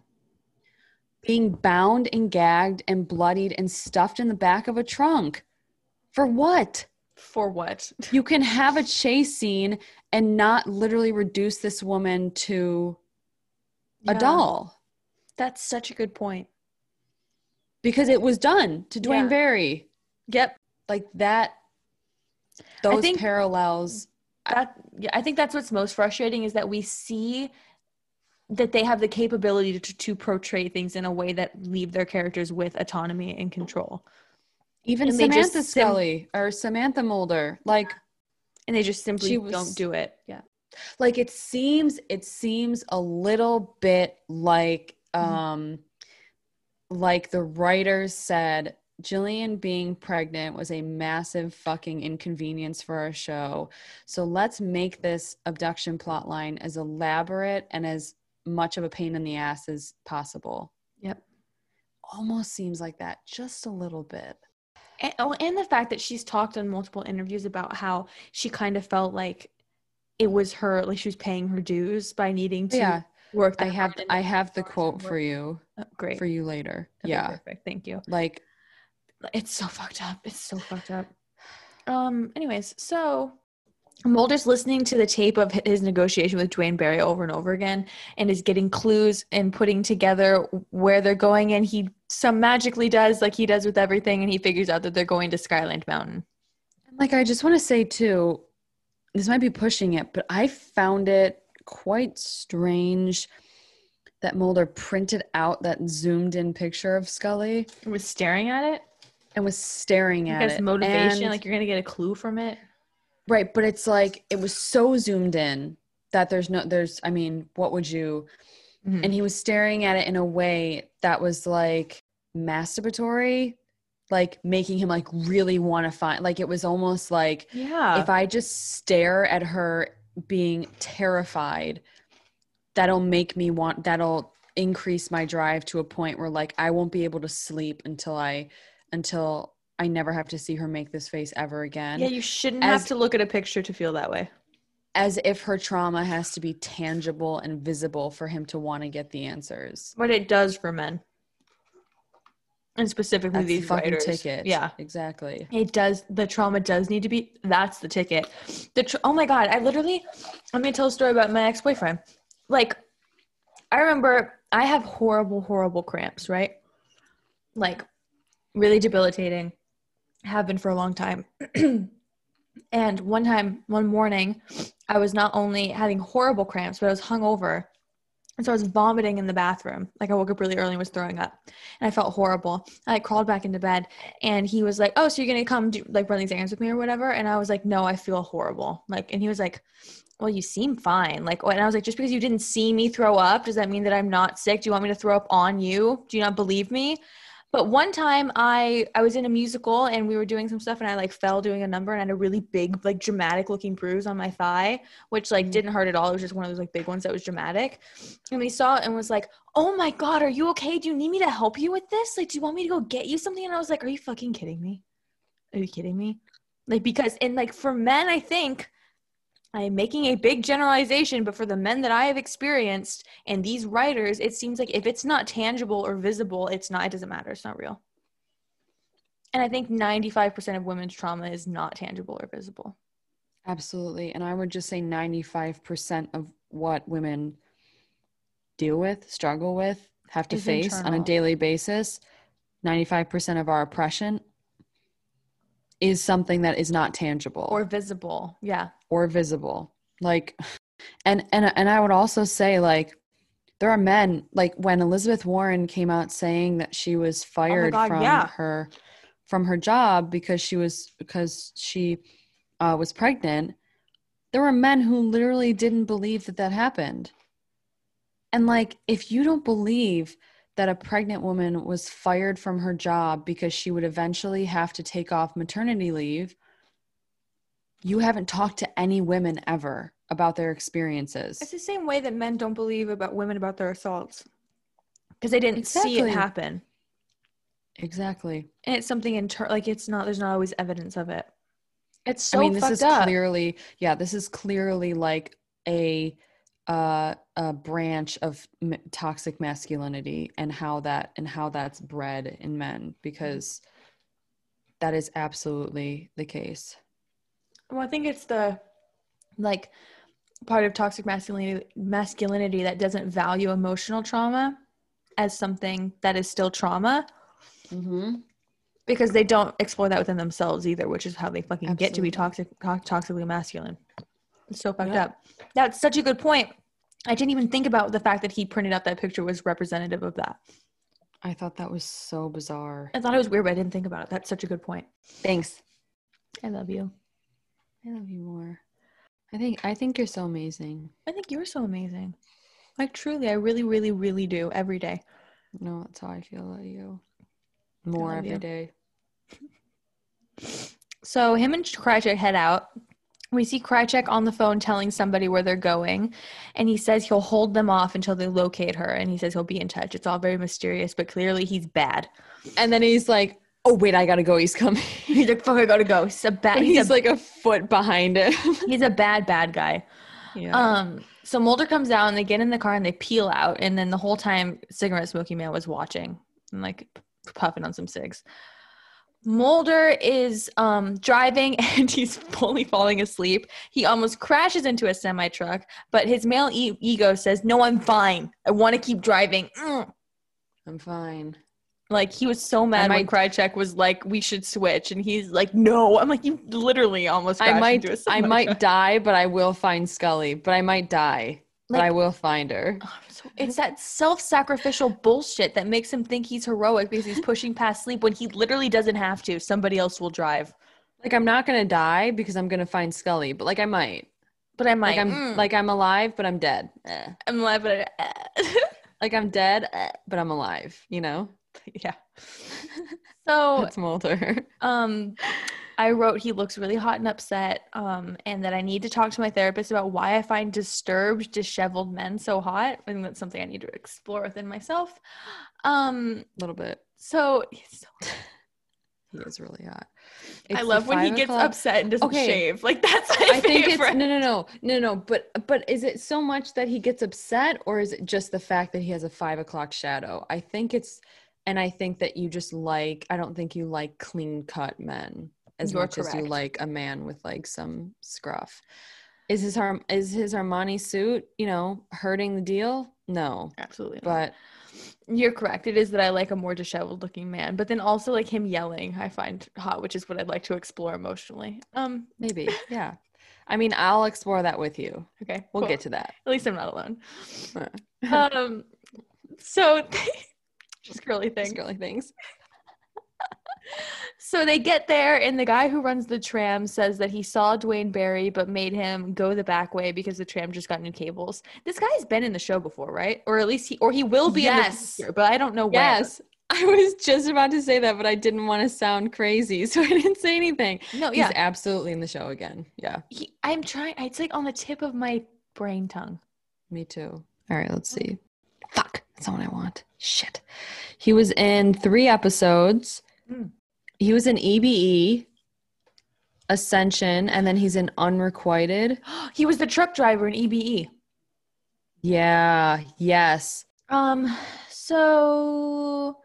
being bound and gagged and bloodied and stuffed in the back of a trunk for what For what? you can have a chase scene and not literally reduce this woman to a doll That's such a good point. because it was done to Duane Yeah. Barry Yep. Like that those think- parallels that yeah, I think that's what's most frustrating is that we see that they have the capability to, to portray things in a way that leave their characters with autonomy and control. even and Samantha sim- Scully or Samantha Mulder like And they just simply was- don't do it. Yeah. like it seems it seems a little bit like Mhm. um like the writers said Gillian being pregnant was a massive fucking inconvenience for our show. So let's make this abduction plotline as elaborate and as much of a pain in the ass as possible. Yep. Almost seems like that just a little bit. And, oh, and the fact that she's talked on multiple interviews about how she kind of felt like it was her like she was paying her dues by needing to Yeah. work. I have I have the quote for you Oh, great. for you later. Okay, yeah. perfect. Thank you. Like It's so fucked up. It's so fucked up. Um. Anyways, so Mulder's listening to the tape of his negotiation with Duane Barry over and over again, and is getting clues and putting together where they're going. And he some magically does like he does with everything, and he figures out that they're going to Skyland Mountain. like I just want to say too, this might be pushing it, but I found it quite strange that Mulder printed out that zoomed in picture of Scully Was staring at it. And was staring at it. motivation, And- like you're gonna get a clue from it. right, but it's like it was so zoomed in that there's no there's I mean, what would you Mhm. and he was staring at it in a way that was like masturbatory like making him like really want to find like it was almost like Yeah. if i just stare at her being terrified that'll make me want that'll increase my drive to a point where like i won't be able to sleep until i until i never have to see her make this face ever again yeah, you shouldn't as- have to look at a picture to feel that way. as if her trauma has to be tangible and visible for him to want to get the answers But it does for men. And specifically that's the these fucking writers. ticket Yeah. exactly It does. The trauma does need to be. That's the ticket. The tr- oh my god! I literally. Let me tell a story about my ex boyfriend. Like, I remember I have horrible, horrible cramps. Right, like, really debilitating. Have been for a long time. and one time, one morning, I was not only having horrible cramps, but I was hungover. And so I was vomiting in the bathroom. Like I woke up really early and was throwing up. And I felt horrible. I crawled back into bed and he was like, "Oh, so you're gonna come do like run these errands with me or whatever?" And I was like, "No, I feel horrible." Like, and he was like, "Well, you seem fine." Like, and I was like, "Just because you didn't see me throw up, does that mean that I'm not sick? Do you want me to throw up on you? Do you not believe me?" But one time, I I was in a musical and we were doing some stuff, and I like fell doing a number and I had a really big, like dramatic looking bruise on my thigh, which like Mhm. didn't hurt at all. It was just one of those like big ones that was dramatic. And we saw it and was like, oh my god are you okay do you need me to help you with this like do you want me to go get you something and i was like are you fucking kidding me are you kidding me like because and like for men i think i am making a big generalization but for the men that i have experienced and these writers it seems like if it's not tangible or visible it's not it doesn't matter. It's not real. And i think 95% of women's trauma is not tangible or visible. Absolutely. And I would just say 95% of what women deal with, struggle with, have to Is face on a daily basis, 95% of our oppression is something that is not tangible or visible yeah or visible. Like and and and I would also say like there are men like when Elizabeth Warren came out saying that she was fired Oh God, from yeah. her from her job because she was because she uh, was pregnant. There were men who literally didn't believe that that happened. And like if you don't believe that a pregnant woman was fired from her job because she would eventually have to take off maternity leave, you haven't talked to any women ever about their experiences. It's the same way that men don't believe about women about their assaults because they didn't see it happen, Exactly. and it's something inter like it's not. There's not always evidence of it. It's so I mean, this fucked is up. clearly, yeah, this is clearly like a uh, a branch of m- toxic masculinity and how that and how that's bred in men because that is absolutely the case. Well, I think it's the like part of toxic masculinity masculinity that doesn't value emotional trauma as something that is still trauma Mm-hmm. because they don't explore that within themselves either, which is how they fucking get to be Absolutely. toxic, to- toxically masculine. It's so fucked up. That's such a good point. I didn't even think about the fact that he printed out that picture was representative of that. I thought that was so bizarre. I thought it was weird, but I didn't think about it. That's such a good point. Thanks. I love you. I love you more. I think I think you're so amazing. I think you're so amazing. Like truly, I really, really, really do every day. No, that's how I feel about you. More every you. day. So him and Krychek head out. We see Krychek on the phone telling somebody where they're going, and he says he'll hold them off until they locate her, and he says he'll be in touch. It's all very mysterious, but clearly he's bad. And then he's like, "Oh wait, I gotta go. He's coming." He's like, "Fuck, I gotta go." He's a bad. He's, he's a, like a foot behind him. he's a bad, bad guy. Yeah. Um, so Mulder comes out and they get in the car and they peel out, and then the whole time cigarette smoking man was watching and like puffing on some cigs. Mulder is um driving and he's fully falling asleep. He almost crashes into a semi truck, but his male e- ego says, "No, I'm fine. I want to keep driving." Mm. I'm fine. Like he was so mad when might- Krychek was like, "We should switch," and he's like, "No." I'm like, "You literally almost." I crashed might into a I might die, but I will find Scully. But I might die. Like- I will find her. Oh, It's that self-sacrificial bullshit that makes him think he's heroic because he's pushing past sleep when he literally doesn't have to. Somebody else will drive. Like I'm not gonna die because I'm gonna find Scully, but like I might. But I might. Like I'm mm, like I'm alive, but I'm dead. Eh. I'm alive, but I- Like I'm dead, eh, but I'm alive. You know. yeah. So That's Mulder. um I wrote he looks really hot and upset um and that I need to talk to my therapist about why I find disturbed disheveled men so hot I think that's something I need to explore within myself um A little bit. so, he's so He is really hot. I It's the love when he gets o'clock- upset and doesn't Okay. shave like that's my I think favorite it's no, no, no, no, no. But but is it so much that he gets upset, or is it just the fact that he has a five o'clock shadow? I think it's, and I think that you just like. I don't think you like clean cut men as You're much as you like a man with like some scruff. Is his Arm is his Armani suit, you know, hurting the deal? No, absolutely not. but You're correct. It is that I like a more disheveled looking man, but then also like him yelling, I find hot, which is what I'd like to explore emotionally. Um, maybe, yeah. I mean, I'll explore that with you. okay, We'll cool. get to that. At least I'm not alone. Uh, Um, so just girly Just thing. girly things. So they get there, and the guy who runs the tram says that he saw Duane Barry, but made him go the back way because the tram just got new cables. This guy's been in the show before, right? Or at least he, or he will be in Yes. the future, but I don't know. Yes. I was just about to say that, but I didn't want to sound crazy, so I didn't say anything. No, yeah, He's absolutely in the show again. Yeah, He, I'm trying. It's like on the tip of my brain tongue. me too. All right, let's see. Fuck, that's not what I want. Shit. He was in three episodes. Mm. He was in EBE, Ascension, and then he's in Unrequited. he was the truck driver in EBE. Yeah, yes. Um, so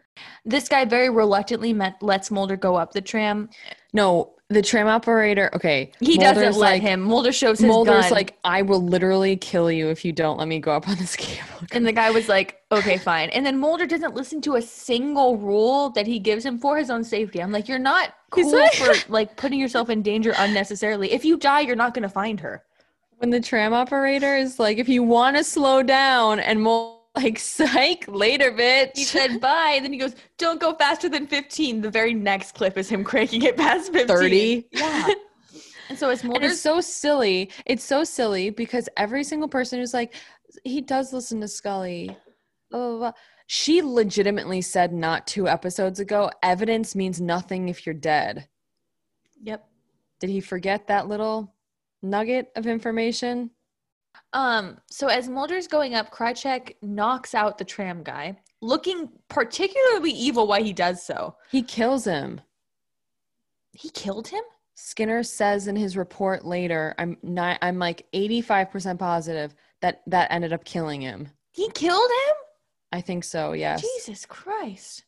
this guy very reluctantly met, lets Mulder go up the tram. No, the tram operator. Okay, He Mulder's doesn't let like- him. Mulder shows his Mulder's gun. like, I will literally kill you if you don't let me go up on this cable. and the guy was like, okay, fine. And then Mulder doesn't listen to a single rule that he gives him for his own safety. I'm like, you're not cool like- for like putting yourself in danger unnecessarily. If you die, you're not going to find her. when the tram operator is like, if you want to slow down, and Mul like, psych, later, bitch. He said bye. And then he goes, don't go faster than 15. The very next clip is him cranking it past 15. 30. Yeah. and so it's Mulder's it's so silly. It's so silly because every single person who's like, he does listen to Scully. Blah. She legitimately said not two episodes ago, evidence means nothing if you're dead. Yep. Did he forget that little nugget of information? Um, so as Mulder's going up, Krychek knocks out the tram guy, looking particularly evil while he does so. He kills him. He killed him? Skinner says in his report later, I'm not I'm like 85% positive that that ended up killing him. He killed him? I think so, yes. Jesus Christ.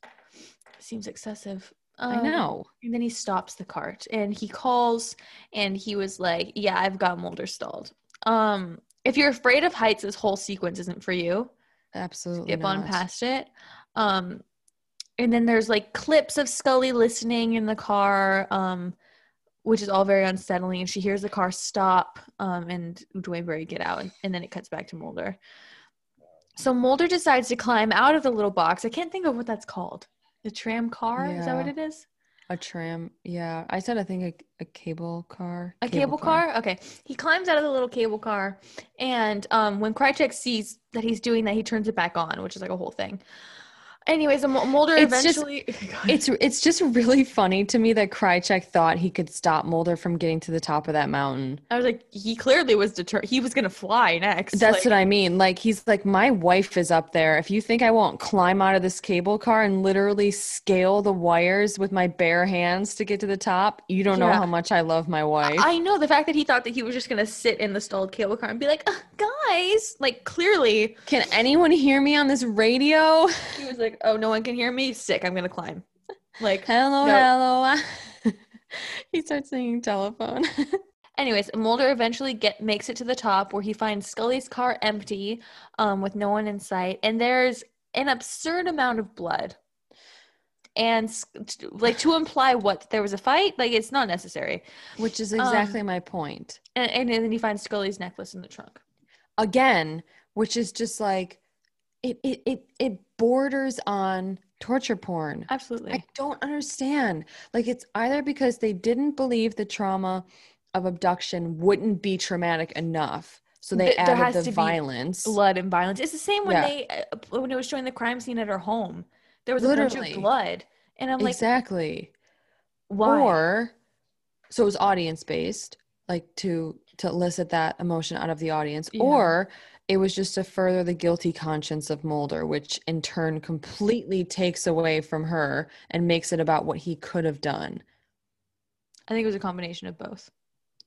Seems excessive. I Um, know. And then he stops the cart and he calls and he was like, Yeah, I've got Mulder stalled. Um, if you're afraid of heights, this whole sequence isn't for you. Absolutely. skip on past it. Um, and then there's like clips of Scully listening in the car, um, which is all very unsettling. And she hears the car stop um, and Duane Barry get out, and, and then it cuts back to Mulder. So Mulder decides to climb out of the little box. I can't think of what that's called. The tram car? Is that what it is? A tram. Yeah. I said I think a, a cable car. A cable, car? Okay. He climbs out of the little cable car, and um, when Krychek sees that he's doing that, he turns it back on, which is like a whole thing. Anyways, Mul- Mulder It's just- eventually. It's it's just really funny to me that Krychek thought he could stop Mulder from getting to the top of that mountain. I was like, he clearly was determined. He was gonna fly next. That's like, what I mean. Like he's like, my wife is up there. If you think I won't climb out of this cable car and literally scale the wires with my bare hands to get to the top, you don't know how much I love my wife. I know the fact that he thought that he was just gonna sit in the stalled cable car and be like, "Ugh, guys, like clearly Can anyone hear me on this radio? he was like, oh, no one can hear me. Sick. I'm gonna climb. Like, Hello, No. hello. he starts singing telephone. anyways, Mulder eventually get makes it to the top where he finds Scully's car empty, um, with no one in sight, and there's an absurd amount of blood. And like to imply what there was a fight, like it's not necessary. Which is Um, exactly my point. And, and then he finds Scully's necklace in the trunk. Again, which is just like it it it, it borders on torture porn. Absolutely. I don't understand. Like it's either because they didn't believe the trauma of abduction wouldn't be traumatic enough. So they Th- there has added to the be violence. blood and violence. It's the same when Yeah. they uh, when it was showing the crime scene at her home. There was a bunch Literally. of blood, and I'm like, exactly. why? Or so it was audience based, like to to elicit that emotion out of the audience. Yeah. Or it was just to further the guilty conscience of Mulder, which in turn completely takes away from her and makes it about what he could have done. I think it was a combination of both,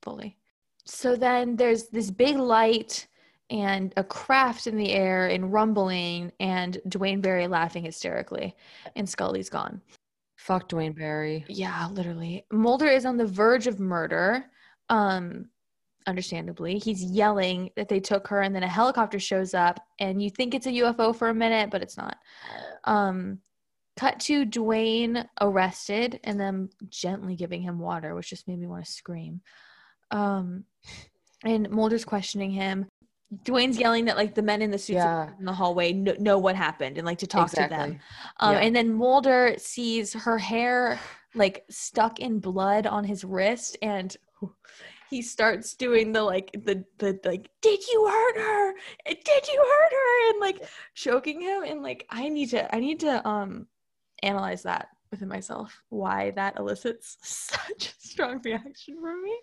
fully. So then there's this big light and a craft in the air and rumbling and Duane Barry laughing hysterically, and Scully's gone. Fuck Duane Barry. Yeah, literally. Mulder is on the verge of murder. Um, understandably, he's yelling that they took her, and then a helicopter shows up, and you think it's a UFO for a minute, but it's not. Um, cut to Duane arrested, and then gently giving him water, which just made me want to scream. Um, and Mulder's questioning him. Duane's yelling that like the men in the suits Yeah. in the hallway know, know what happened and like to talk to them. Um, Yeah. And then Mulder sees her hair like stuck in blood on his wrist, and he starts doing the like the the like, did you hurt her? Did you hurt her? And like choking him, and like I need to I need to um analyze that within myself why that elicits such a strong reaction from me.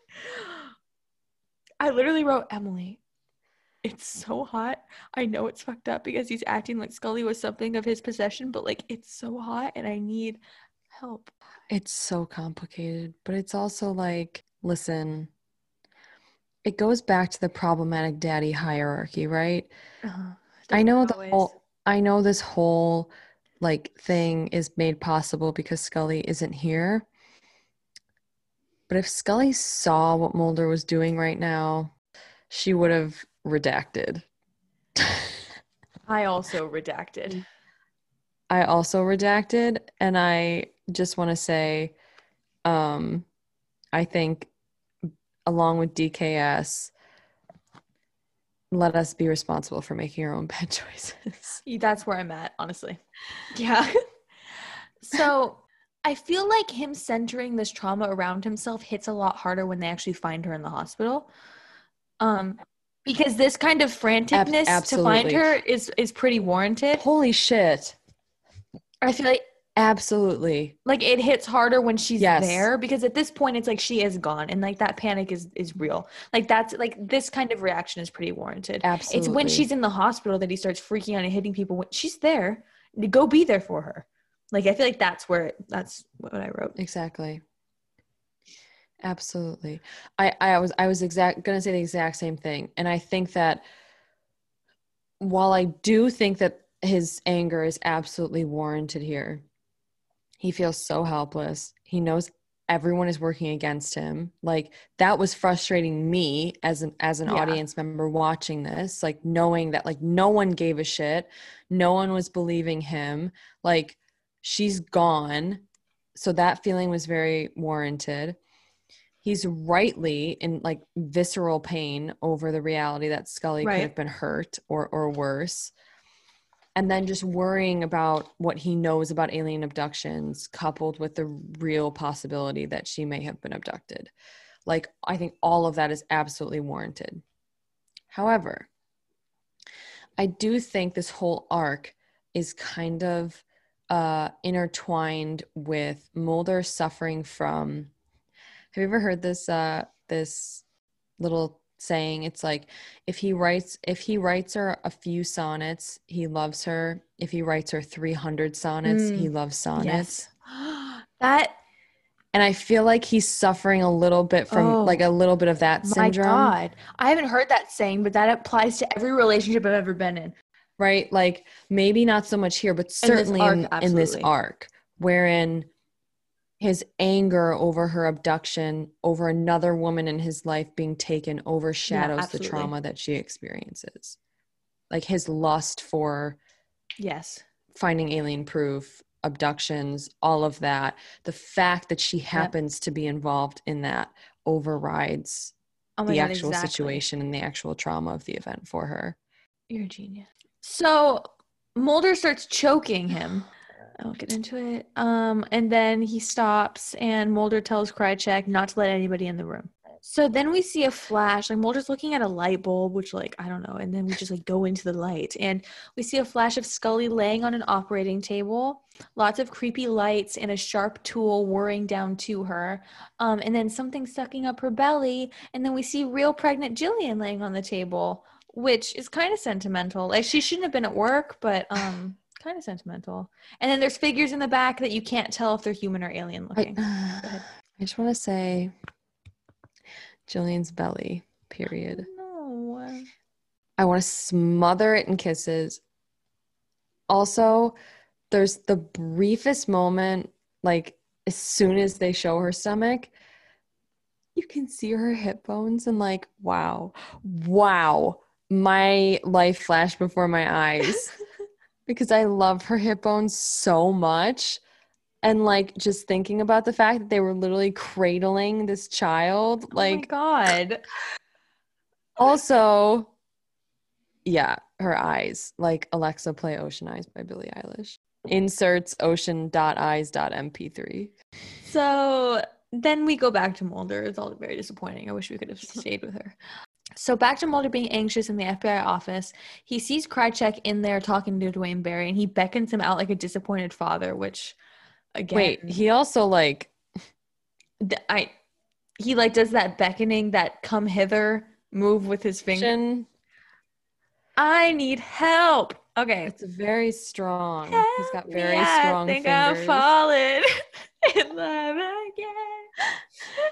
I literally wrote Emilie. It's so hot. I know it's fucked up because he's acting like Scully was something of his possession, but like it's so hot and I need help. It's so complicated, but it's also like, listen, it goes back to the problematic daddy hierarchy, right? Uh, I know the whole I know this whole like thing is made possible because Scully isn't here. But if Scully saw what Mulder was doing right now, she would have redacted. I also redacted. I also redacted and I just want to say um I think along with DKS let us be responsible for making our own bad choices. That's where I'm at, honestly. Yeah. so I feel like him centering this trauma around himself hits a lot harder when they actually find her in the hospital. Um because this kind of franticness to find her is is pretty warranted. Holy shit. I feel like Absolutely. like it hits harder when she's Yes. there because at this point it's like she is gone and like that panic is is real like that's like this kind of reaction is pretty warranted Absolutely. it's when she's in the hospital that he starts freaking out and hitting people when she's there go be there for her like i feel like that's where that's what i wrote Exactly. Absolutely. I, I was I was exact gonna say the exact same thing. And I think that while I do think that his anger is absolutely warranted here, he feels so helpless. He knows everyone is working against him. Like that was frustrating me as an as an Yeah. audience member watching this, like knowing that like no one gave a shit, no one was believing him. Like she's gone. So that feeling was very warranted. He's rightly in like visceral pain over the reality that Scully Right. could have been hurt or or worse. And then just worrying about what he knows about alien abductions, coupled with the real possibility that she may have been abducted. Like, I think all of that is absolutely warranted. However, I do think this whole arc is kind of uh, intertwined with Mulder suffering from. Have you ever heard this? Uh, this little saying. It's like if he writes if he writes her a few sonnets, he loves her. If he writes her three hundred sonnets, Mm. he loves sonnets. Yes. that And I feel like he's suffering a little bit from Oh, like a little bit of that syndrome. Oh my. God. I haven't heard that saying, but that applies to every relationship I've ever been in. right? Like maybe not so much here, but this certainly arc, in, in this arc, wherein his anger over her abduction, over another woman in his life being taken, overshadows the trauma that she experiences. Like his lust for Yes. finding alien proof, abductions, all of that. The fact that she happens to be involved in that overrides Oh the God, actual exactly. situation and the actual trauma of the event for her. You're a genius. So Mulder starts choking him. I'll get into it. Um, and then he stops, and Mulder tells Krychek not to let anybody in the room. So then we see a flash. Like Mulder's looking at a light bulb, which, like, I don't know. And then we just like go into the light, and we see a flash of Scully laying on an operating table. Lots of creepy lights and a sharp tool whirring down to her. Um, and then something sucking up her belly. And then we see real pregnant Gillian laying on the table which is kind of sentimental. Like she shouldn't have been at work, but um kind of sentimental. And then there's figures in the back that you can't tell if they're human or alien I, looking. I just want to say Gillian's belly, period. no. I want to smother it in kisses. Also, there's the briefest moment, like as soon as they show her stomach, you can see her hip bones and like, wow, wow. My life flashed before my eyes because I love her hip bones so much. And like just thinking about the fact that they were literally cradling this child, oh my like god. also, yeah, her eyes. Like Alexa, play Ocean Eyes by Billie Eilish. Inserts ocean.eyes.mp3. So then we go back to Mulder. It's all very disappointing. I wish we could have stayed with her. So back to Mulder being anxious in the FBI office. He sees Krychek in there talking to Duane Barry, and he beckons him out like a disappointed father. Which, again, Wait, he also like I he like does that beckoning that come hither move with his finger. I need help. Okay. it's very strong. He's got very strong I think fingers. I've fallen in love again.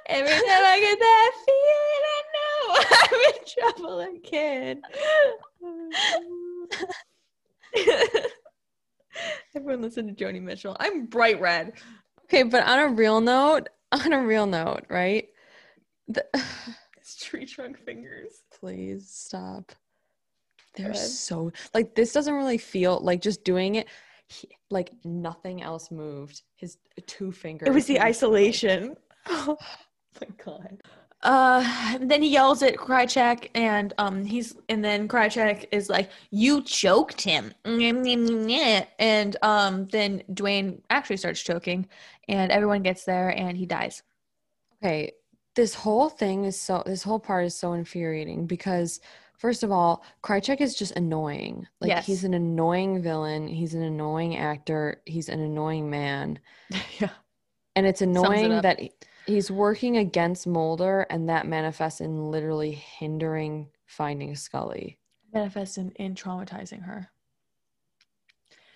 Every time I get that feeling, I'm in trouble again. Everyone listen to Joni Mitchell. I'm bright red. Okay, but on a real note, on a real note, right? The, It's tree trunk fingers. please stop. They're ahead. so like this doesn't really feel like just doing it. he- like nothing else moved. His two fingers. It was the isolation. Oh my god. Uh, then he yells at Krychek, and um, he's and then Krychek is like, "You choked him," and um, then Duane actually starts choking, and everyone gets there, and he dies. Okay, this whole thing is so this whole part is so infuriating because first of all, Krychek is just annoying. Like Yes. he's an annoying villain, he's an annoying actor, he's an annoying man. yeah. And it's annoying up. that he's working against Mulder and that manifests in literally hindering finding Scully. Manifests in, in traumatizing her.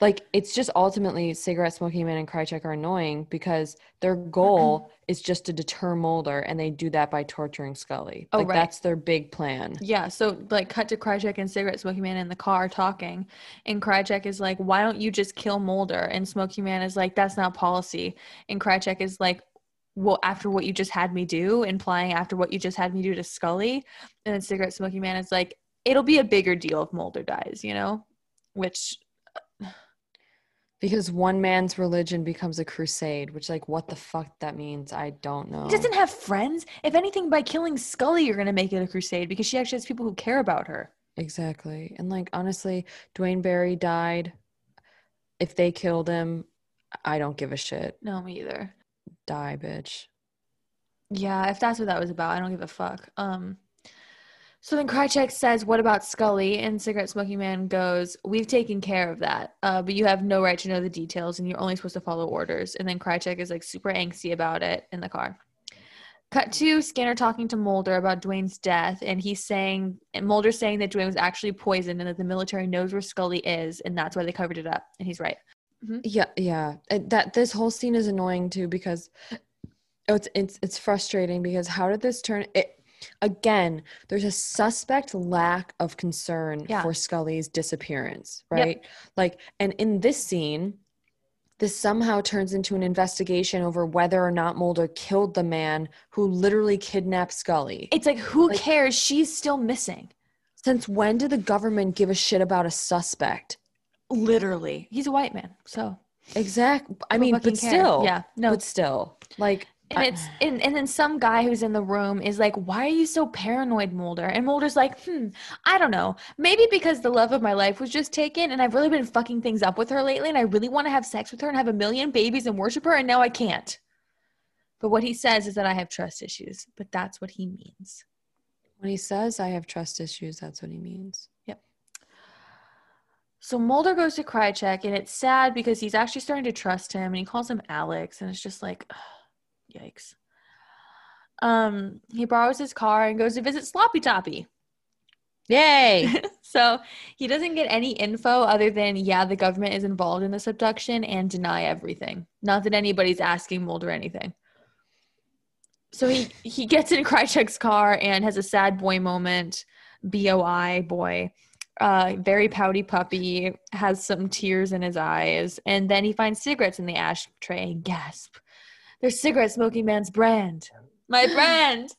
Like it's just ultimately cigarette smoking man and Krychek are annoying because their goal mm-hmm. is just to deter Mulder and they do that by torturing Scully. Oh, like right. that's their big plan. Yeah, so like cut to Krychek and Cigarette smoking Man in the car talking, and Krychek is like, "Why don't you just kill Mulder?" And Smoking Man is like, "That's not policy." And Krychek is like, "Well, after what you just had me do," implying after what you just had me do to Scully. And then Cigarette smoking Man is like, "It'll be a bigger deal if Mulder dies," you know, which Because one man's religion becomes a crusade, which like what the fuck that means, I don't know. he doesn't have friends. If anything, by killing Scully, you're gonna make it a crusade because she actually has people who care about her. Exactly. And like honestly, Duane Barry died. If they killed him, I don't give a shit. No, me either. Die, bitch. Yeah, if that's what that was about, I don't give a fuck. Um So then Krychek says, What about Scully? And Cigarette Smoking Man goes, We've taken care of that, uh, but you have no right to know the details and you're only supposed to follow orders. And then Krychek is like super angsty about it in the car. Cut to Skinner talking to Mulder about Duane's death, and he's saying, and Mulder's saying that Duane was actually poisoned and that the military knows where Scully is, and that's why they covered it up. And he's right. Mm-hmm. Yeah, yeah. It- that this whole scene is annoying too because oh, it's it's it's frustrating because how did this turn it again, there's a suspect lack of concern Yeah. for Scully's disappearance, Yep. right? Like and in this scene this somehow turns into an investigation over whether or not Mulder killed the man who literally kidnapped Scully. It's like, who Like- cares? She's still missing. Since when did the government give a shit about a suspect? Literally. He's a white man. So, Exact. I mean, but care. still, Yeah. No. but still, like, And it's and, and then some guy who's in the room is like, "Why are you so paranoid, Mulder?" And Mulder's like, "Hmm, I don't know. Maybe because the love of my life was just taken, and I've really been fucking things up with her lately, and I really want to have sex with her and have a million babies and worship her, and now I can't." But what he says is that I have trust issues, but that's what he means. when he says I have trust issues, that's what he means. So Mulder goes to Krychek, and it's sad because he's actually starting to trust him, and he calls him Alex, and it's just like, yikes. Um, he borrows his car and goes to visit Sloppy Toppy. Yay! so he doesn't get any info other than yeah, the government is involved in this abduction and deny everything. Not that anybody's asking Mulder anything. So he he gets in Krychek's car and has a sad boy moment. Boi boy, uh, very pouty puppy, has some tears in his eyes, and then he finds cigarettes in the ashtray. and Gasp! There's cigarette smoking man's brand. My brand.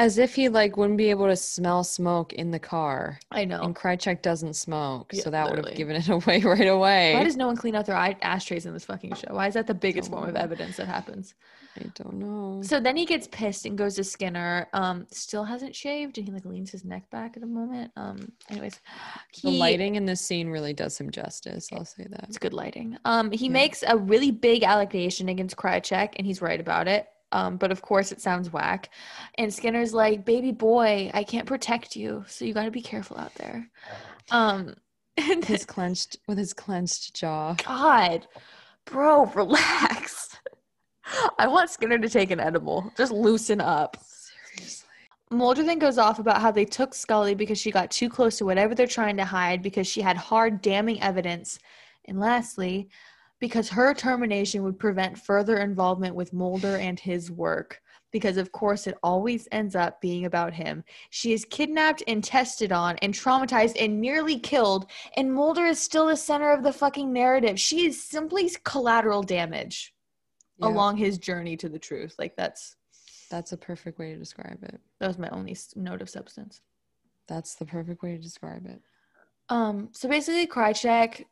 As if he like wouldn't be able to smell smoke in the car. I know. And Krychek doesn't smoke, Yeah, so that would have given it away right away. Why does no one clean out their eye- ashtrays in this fucking show? Why is that the biggest form of evidence that happens? I don't know. So then he gets pissed and goes to Skinner. Um, still hasn't shaved, and he like leans his neck back at a moment. Um, anyways, the lighting in this scene really does him justice. I'll say that. It's good lighting. Um, he Yeah. makes a really big allegation against Krychek, and he's right about it. Um, but of course it sounds whack. And Skinner's like, "Baby boy, I can't protect you, so you got to be careful out there." Um, and His clenched with his clenched jaw. God, bro, relax. I want Skinner to take an edible. Just loosen up. Seriously. Mulder then goes off about how they took Scully because she got too close to whatever they're trying to hide because she had hard, damning evidence. And lastly, because her termination would prevent further involvement with Mulder and his work. Because, of course, it always ends up being about him. She is kidnapped and tested on and traumatized and nearly killed, and Mulder is still the center of the fucking narrative. She is simply collateral damage Yeah, along his journey to the truth. Like, that's that's a perfect way to describe it. that was my only note of substance. That's the perfect way to describe it. Um, so basically, Krychek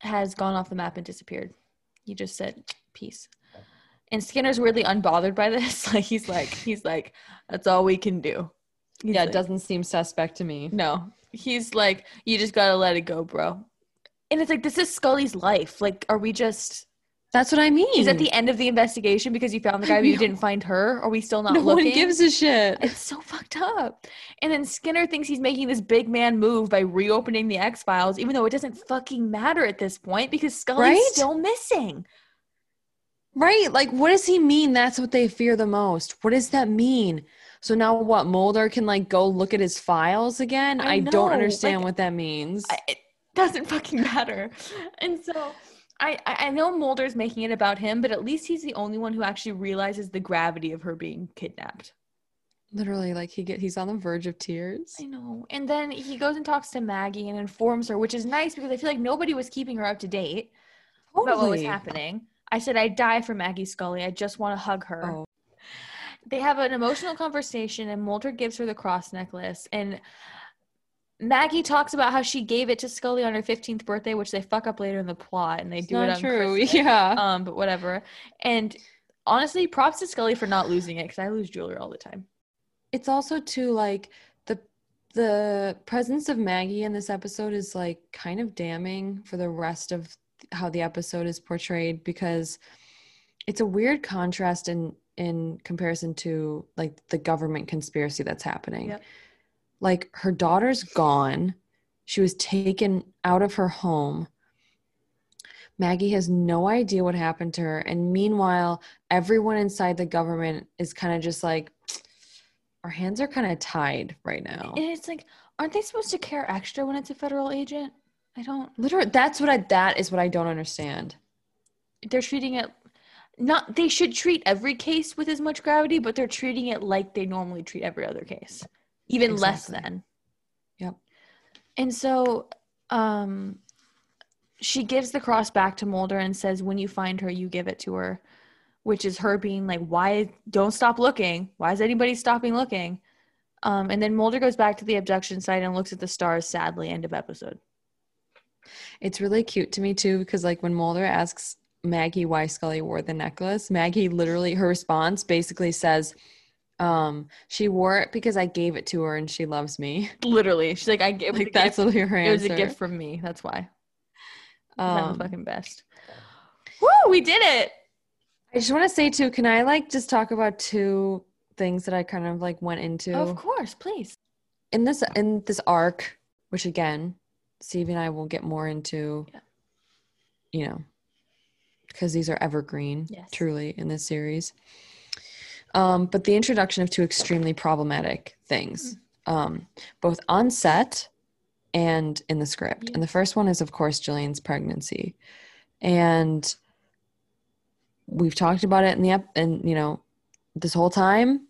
has gone off the map and disappeared. He just said peace. And Skinner's weirdly unbothered by this. Like he's like, he's like, that's all we can do. He's yeah, like, it doesn't seem suspect to me. No, he's like, you just gotta let it go, bro. And it's like, this is Scully's life. Like, are we just? That's what I mean. He's at the end of the investigation because you found the guy, but you didn't find her. Are we still not no looking? one gives a shit. It's so fucked up. And then Skinner thinks he's making this big man move by reopening the X Files, even though it doesn't fucking matter at this point because Scully's Right? still missing. Right. Like, what does he mean? That's what they fear the most. What does that mean? So now what? Mulder can like go look at his files again? I I, don't understand like, what that means. I, it doesn't fucking matter. And so I, I I know Mulder's making it about him, but at least he's the only one who actually realizes the gravity of her being kidnapped. Literally, like he get he's on the verge of tears. I know. And then he goes and talks to Maggie and informs her, which is nice because I feel like nobody was keeping her up to date about what was happening. I said, I'd die for Maggie Scully. I just want to hug her. Oh. They have an emotional conversation, and Mulder gives her the cross necklace. And Maggie talks about how she gave it to Scully on her 15th birthday, which they fuck up later in the plot, and they It's do it on true. Christmas. Yeah. Um, but whatever. And honestly, props to Scully for not losing it because I lose jewelry all the time. it's also too like the the presence of Maggie in this episode is like kind of damning for the rest of how the episode is portrayed because it's a weird contrast in in comparison to like the government conspiracy that's happening. Yep. Like her daughter's gone. She was taken out of her home. Maggie has no idea what happened to her. And meanwhile, everyone inside the government is kind of just like, our hands are kind of tied right now. And it's like, aren't they supposed to care extra when it's a federal agent? I don't. Literally, that's what I, that is what I don't understand. They're treating it not. They should treat every case with as much gravity, but they're treating it like they normally treat every other case, even less Exactly. than. Yep. And so, um, she gives the cross back to Mulder and says, "When you find her, you give it to her," which is her being like, "Why don't stop looking? Why is anybody stopping looking?" Um, and then Mulder goes back to the abduction site and looks at the stars. Sadly, end of episode. It's really cute to me too because like when Mulder asks Maggie why Scully wore the necklace, Maggie literally her response basically says, um, she wore it because I gave it to her and she loves me. Literally, she's like, "I it was Like that's gift. literally her It was a gift from me. That's why." I'm Um, the fucking best. Woo, we did it. I just want to say too, can I like just talk about two things that I kind of like went into Of course, please. in this in this arc, which again, Stevie and I will get more into, Yeah. you know, because these are evergreen, Yes. truly in this series. Um, but the introduction of two extremely problematic things, um, both on set and in the script. And the first one is, of course, Gillian's pregnancy, and we've talked about it in the ep- and you know this whole time.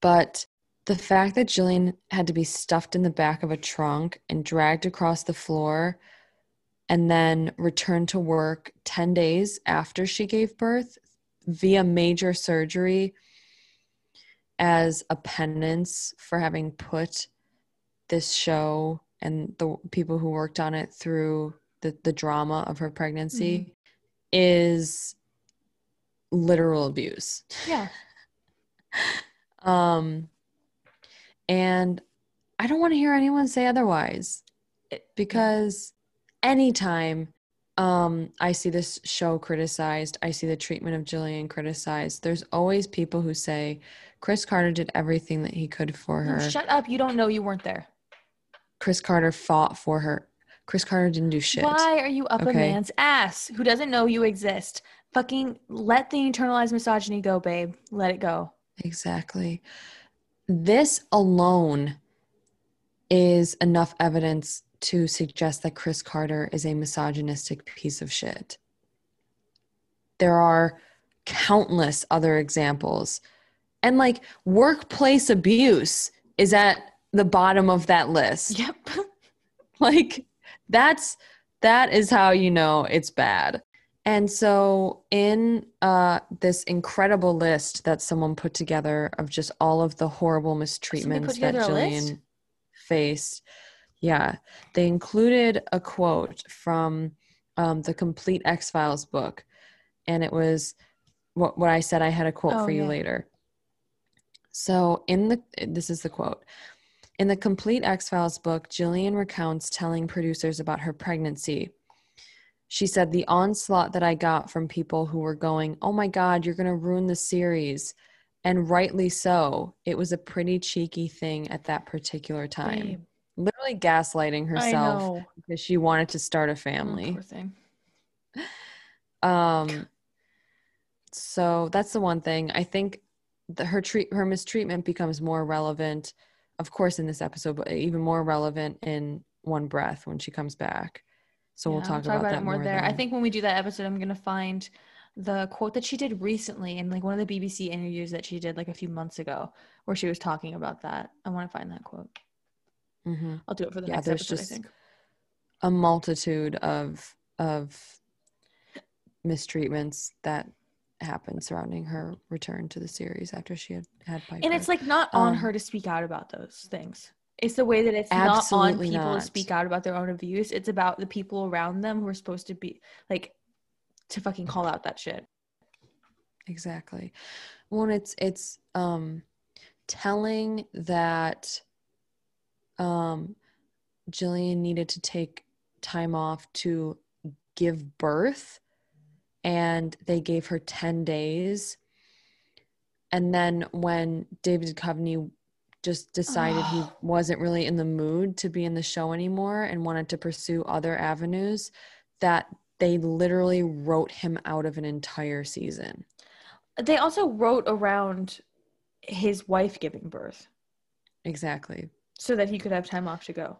But the fact that Gillian had to be stuffed in the back of a trunk and dragged across the floor and then returned to work 10 days after she gave birth via major surgery as a penance for having put this show and the people who worked on it through the, the drama of her pregnancy is literal abuse. Yeah. Um, and I don't want to hear anyone say otherwise because anytime um, I see this show criticized, I see the treatment of Gillian criticized, there's always people who say Chris Carter did everything that he could for her. shut up. You don't know you weren't there. Chris Carter fought for her. Chris Carter didn't do shit. Why are you up a Okay. man's ass who doesn't know you exist? Fucking let the internalized misogyny go, babe. Let it go. Exactly. This alone is enough evidence to suggest that Chris Carter is a misogynistic piece of shit. There are countless other examples. And like workplace abuse is at the bottom of that list. Yep. like that's that is how you know it's bad and so in uh this incredible list that someone put together of just all of the horrible mistreatments that list? gillian faced yeah they included a quote from um, the complete x-files book and it was what, what i said i had a quote Oh, for you yeah. later so in the this is the quote in the complete X Files book, Gillian recounts telling producers about her pregnancy. She said, The onslaught that I got from people who were going, Oh my God, you're going to ruin the series. And rightly so. It was a pretty cheeky thing at that particular time. Babe, Literally gaslighting herself because she wanted to start a Oh, family. poor thing. Um, so that's the one thing. I think the, her treat her mistreatment becomes more relevant, of course, in this episode, but even more relevant in One Breath when she comes back. So we'll Yeah, talk, about, that it more there. I think when we do that episode, I'm gonna find the quote that she did recently in like one of the BBC interviews that she did like a few months ago, where she was talking about that. I want to find that quote. Mhm. I'll do it for the Yeah, next there's episode. just- I think. a multitude of of mistreatments that happened surrounding her return to the series after she had had Piper. And it's like not on Um, her to speak out about those things. It's the way that it's not on people not. to speak out about their own abuse. It's about the people around them who are supposed to be like to fucking call out that shit. Exactly. Well, it's it's um telling that um Gillian needed to take time off to give birth and they gave her 10 days. And then when David Duchovny just decided he wasn't really in the mood to be in the show anymore and wanted to pursue other avenues that they literally wrote him out of an entire season. They also wrote around his wife giving birth Exactly. So that he could have time off to go.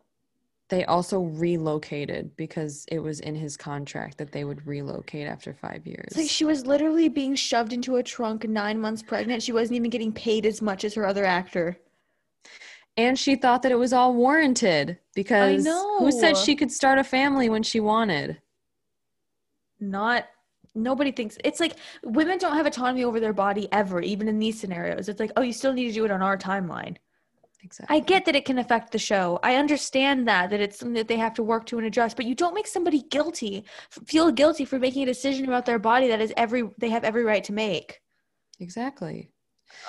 They also relocated because it was in his contract that they would relocate after five years. It's like she was literally being shoved into a trunk nine months pregnant. She wasn't even getting paid as much as her other actor. and she thought that it was all warranted because who said she could start a family when she wanted? Not nobody thinks it's like women don't have autonomy over their body ever, even in these scenarios. It's like, oh, you still need to do it on our timeline. Exactly. I get that it can affect the show. I understand that that it's something that they have to work to and adjust, but you don't make somebody guilty, feel guilty for making a decision about their body that is every they have every right to make. exactly.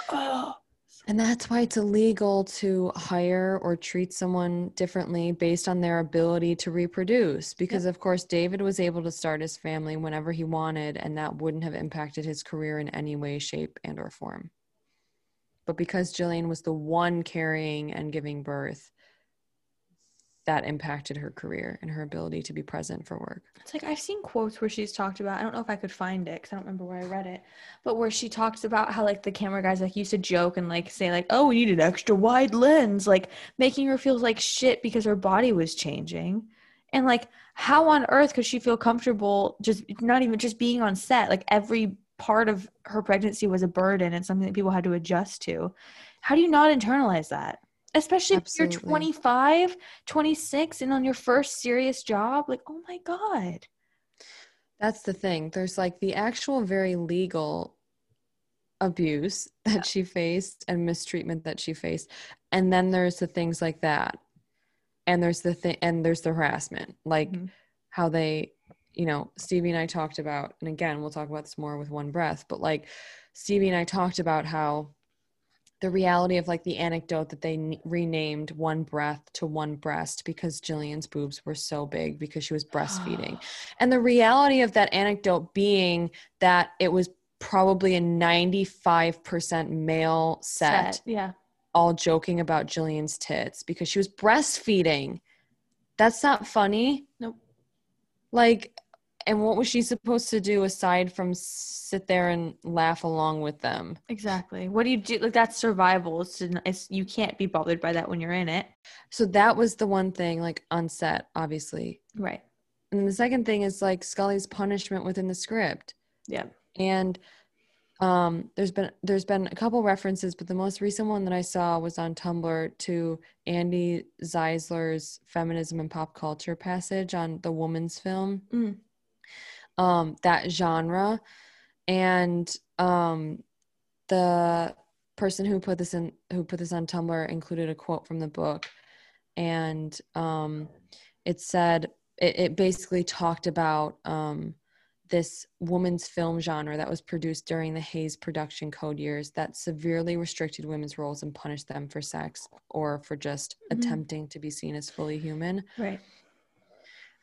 Oh, And that's why it's illegal to hire or treat someone differently based on their ability to reproduce. Because, of course, David was able to start his family whenever he wanted, and that wouldn't have impacted his career in any way, shape, and or form. But because Gillian was the one carrying and giving birth, that impacted her career and her ability to be present for work. It's like I've seen quotes where she's talked about. I don't know if I could find it because I don't remember where I read it, but where she talks about how like the camera guys like used to joke and like say like, "Oh, we need an extra wide lens," like making her feel like shit because her body was changing, and like how on earth could she feel comfortable just not even just being on set? Like every part of her pregnancy was a burden and something that people had to adjust to. How do you not internalize that? Especially if you're 25, 26 and on your first serious job, like, oh my God. That's the thing. There's like the actual very legal abuse that she faced and mistreatment that she faced. And then there's the things like that. And there's the thing and there's the harassment. Like Mhm. how they, you know, Stevie and I talked about, and again, we'll talk about this more with one breath, but like Stevie and I talked about how the reality of like the anecdote that they n- renamed one breath to one breast because Gillian's boobs were so big because she was breastfeeding. And the reality of that anecdote being that it was probably a 95% male set, Yeah. all joking about Gillian's tits because she was breastfeeding. That's not funny. Nope. Like, and what was she supposed to do aside from sit there and laugh along with them? Exactly. What do you do? Like that's survival. It's, it's you can't be bothered by that when you're in it. So that was the one thing, like on set, obviously. Right. And the second thing is like Scully's punishment within the script. Yeah. and um there's been there's been a couple references but the most recent one that i saw was on tumblr to andi zeisler's feminism and pop culture passage on the woman's film Mm. Um that genre and um the person who put this in who put this on tumblr included a quote from the book and um it said it, it basically talked about um this woman's film genre that was produced during the Hays production code years that severely restricted women's roles and punished them for sex or for just Mhm. attempting to be seen as fully human. Right.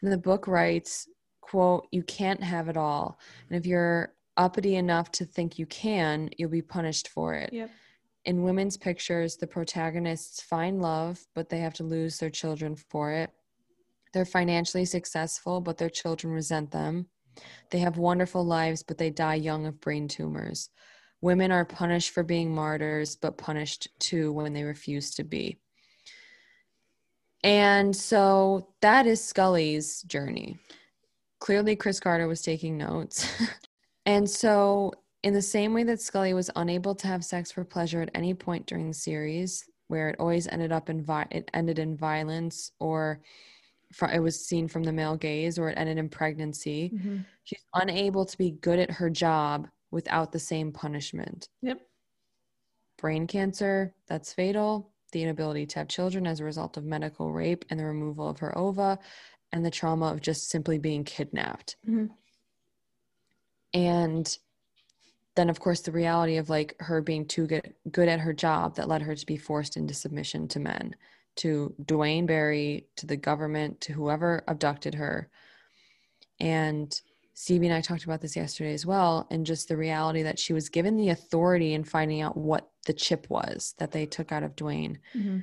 And the book writes, quote, you can't have it all. And if you're uppity enough to think you can, you'll be punished for it. Yep. In women's pictures, the protagonists find love, but they have to lose their children for it. They're financially successful, but their children resent them. They have wonderful lives, but they die young of brain tumors. Women are punished for being martyrs, but punished too when they refuse to be. And so that is Scully's journey. Clearly, Chris Carter was taking notes. and so, in the same way that Scully was unable to have sex for pleasure at any point during the series, where it always ended up in vi- it ended in violence or fr- it was seen from the male gaze or it ended in pregnancy, Mhm. she's unable to be good at her job without the same punishment. Yep. Brain cancer, that's fatal. The inability to have children as a result of medical rape and the removal of her ova, and the trauma of just simply being kidnapped. Mhm. And then, of course, the reality of like her being too good, good at her job that led her to be forced into submission to men, to Duane Barry, to the government, to whoever abducted her. And Stevie and I talked about this yesterday as well, and just the reality that she was given the authority in finding out what the chip was that they took out of Duane. Mm-hmm.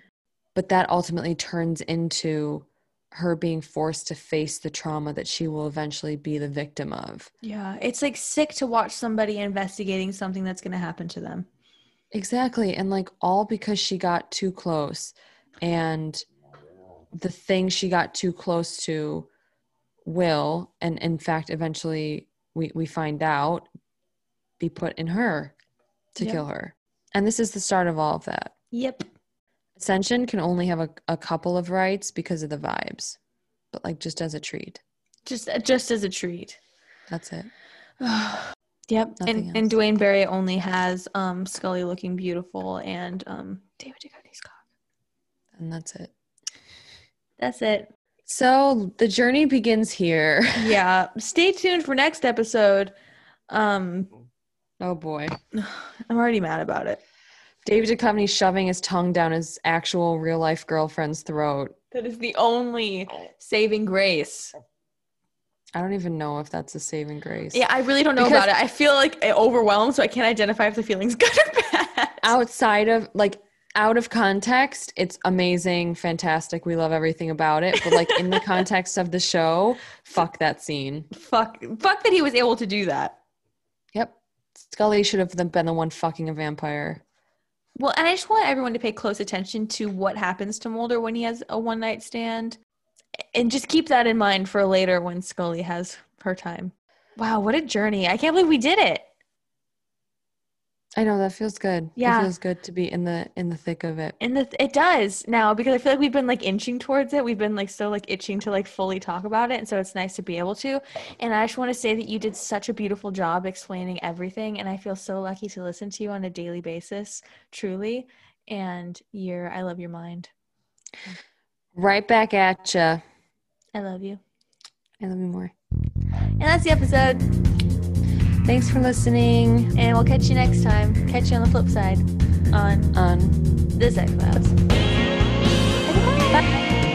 But that ultimately turns into her being forced to face the trauma that she will eventually be the victim of. Yeah, it's like sick to watch somebody investigating something that's going to happen to them. Exactly. And like all because she got too close. And the thing she got too close to will, and in fact, eventually we, we find out, be put in her to Yep. kill her. And this is the start of all of that. Yep. Ascension can only have a, a couple of rights because of the vibes, but like just as a treat. Just just as a treat. That's it. yep. Nothing And and. Duane Barry only has um Scully looking beautiful and um David Duchovny's cock. And that's it. That's it. So the journey begins here. Yeah. Stay tuned for next episode. Um Oh boy. I'm already mad about it. David Duchovny shoving his tongue down his actual real life girlfriend's throat. That is the only saving grace. I don't even know if that's a saving grace. Yeah, I really don't know Because- about it. I feel like overwhelmed, so I can't identify if the feeling's good or bad. Outside of like out of context, it's amazing, fantastic. We love everything about it. But like in the context of the show, fuck that scene. Fuck, fuck that he was able to do that. Yep. Scully should have been the one fucking a vampire. Well, and I just want everyone to pay close attention to what happens to Mulder when he has a one night stand. And just keep that in mind for later when Scully has her time. Wow, what a journey. I can't believe we did it. I know that feels good. Yeah. It feels good to be in the in the thick of it. And the, it does now because I feel like we've been like inching towards it. We've been like so like itching to like fully talk about it. And so it's nice to be able to. And I just want to say that you did such a beautiful job explaining everything. And I feel so lucky to listen to you on a daily basis, truly. And you're, I love your mind. Right back at you. I love you. I love you more. And that's the episode. Thanks for listening, and we'll catch you next time. Catch you on the flip side on on the Zach Labs. Bye. Bye.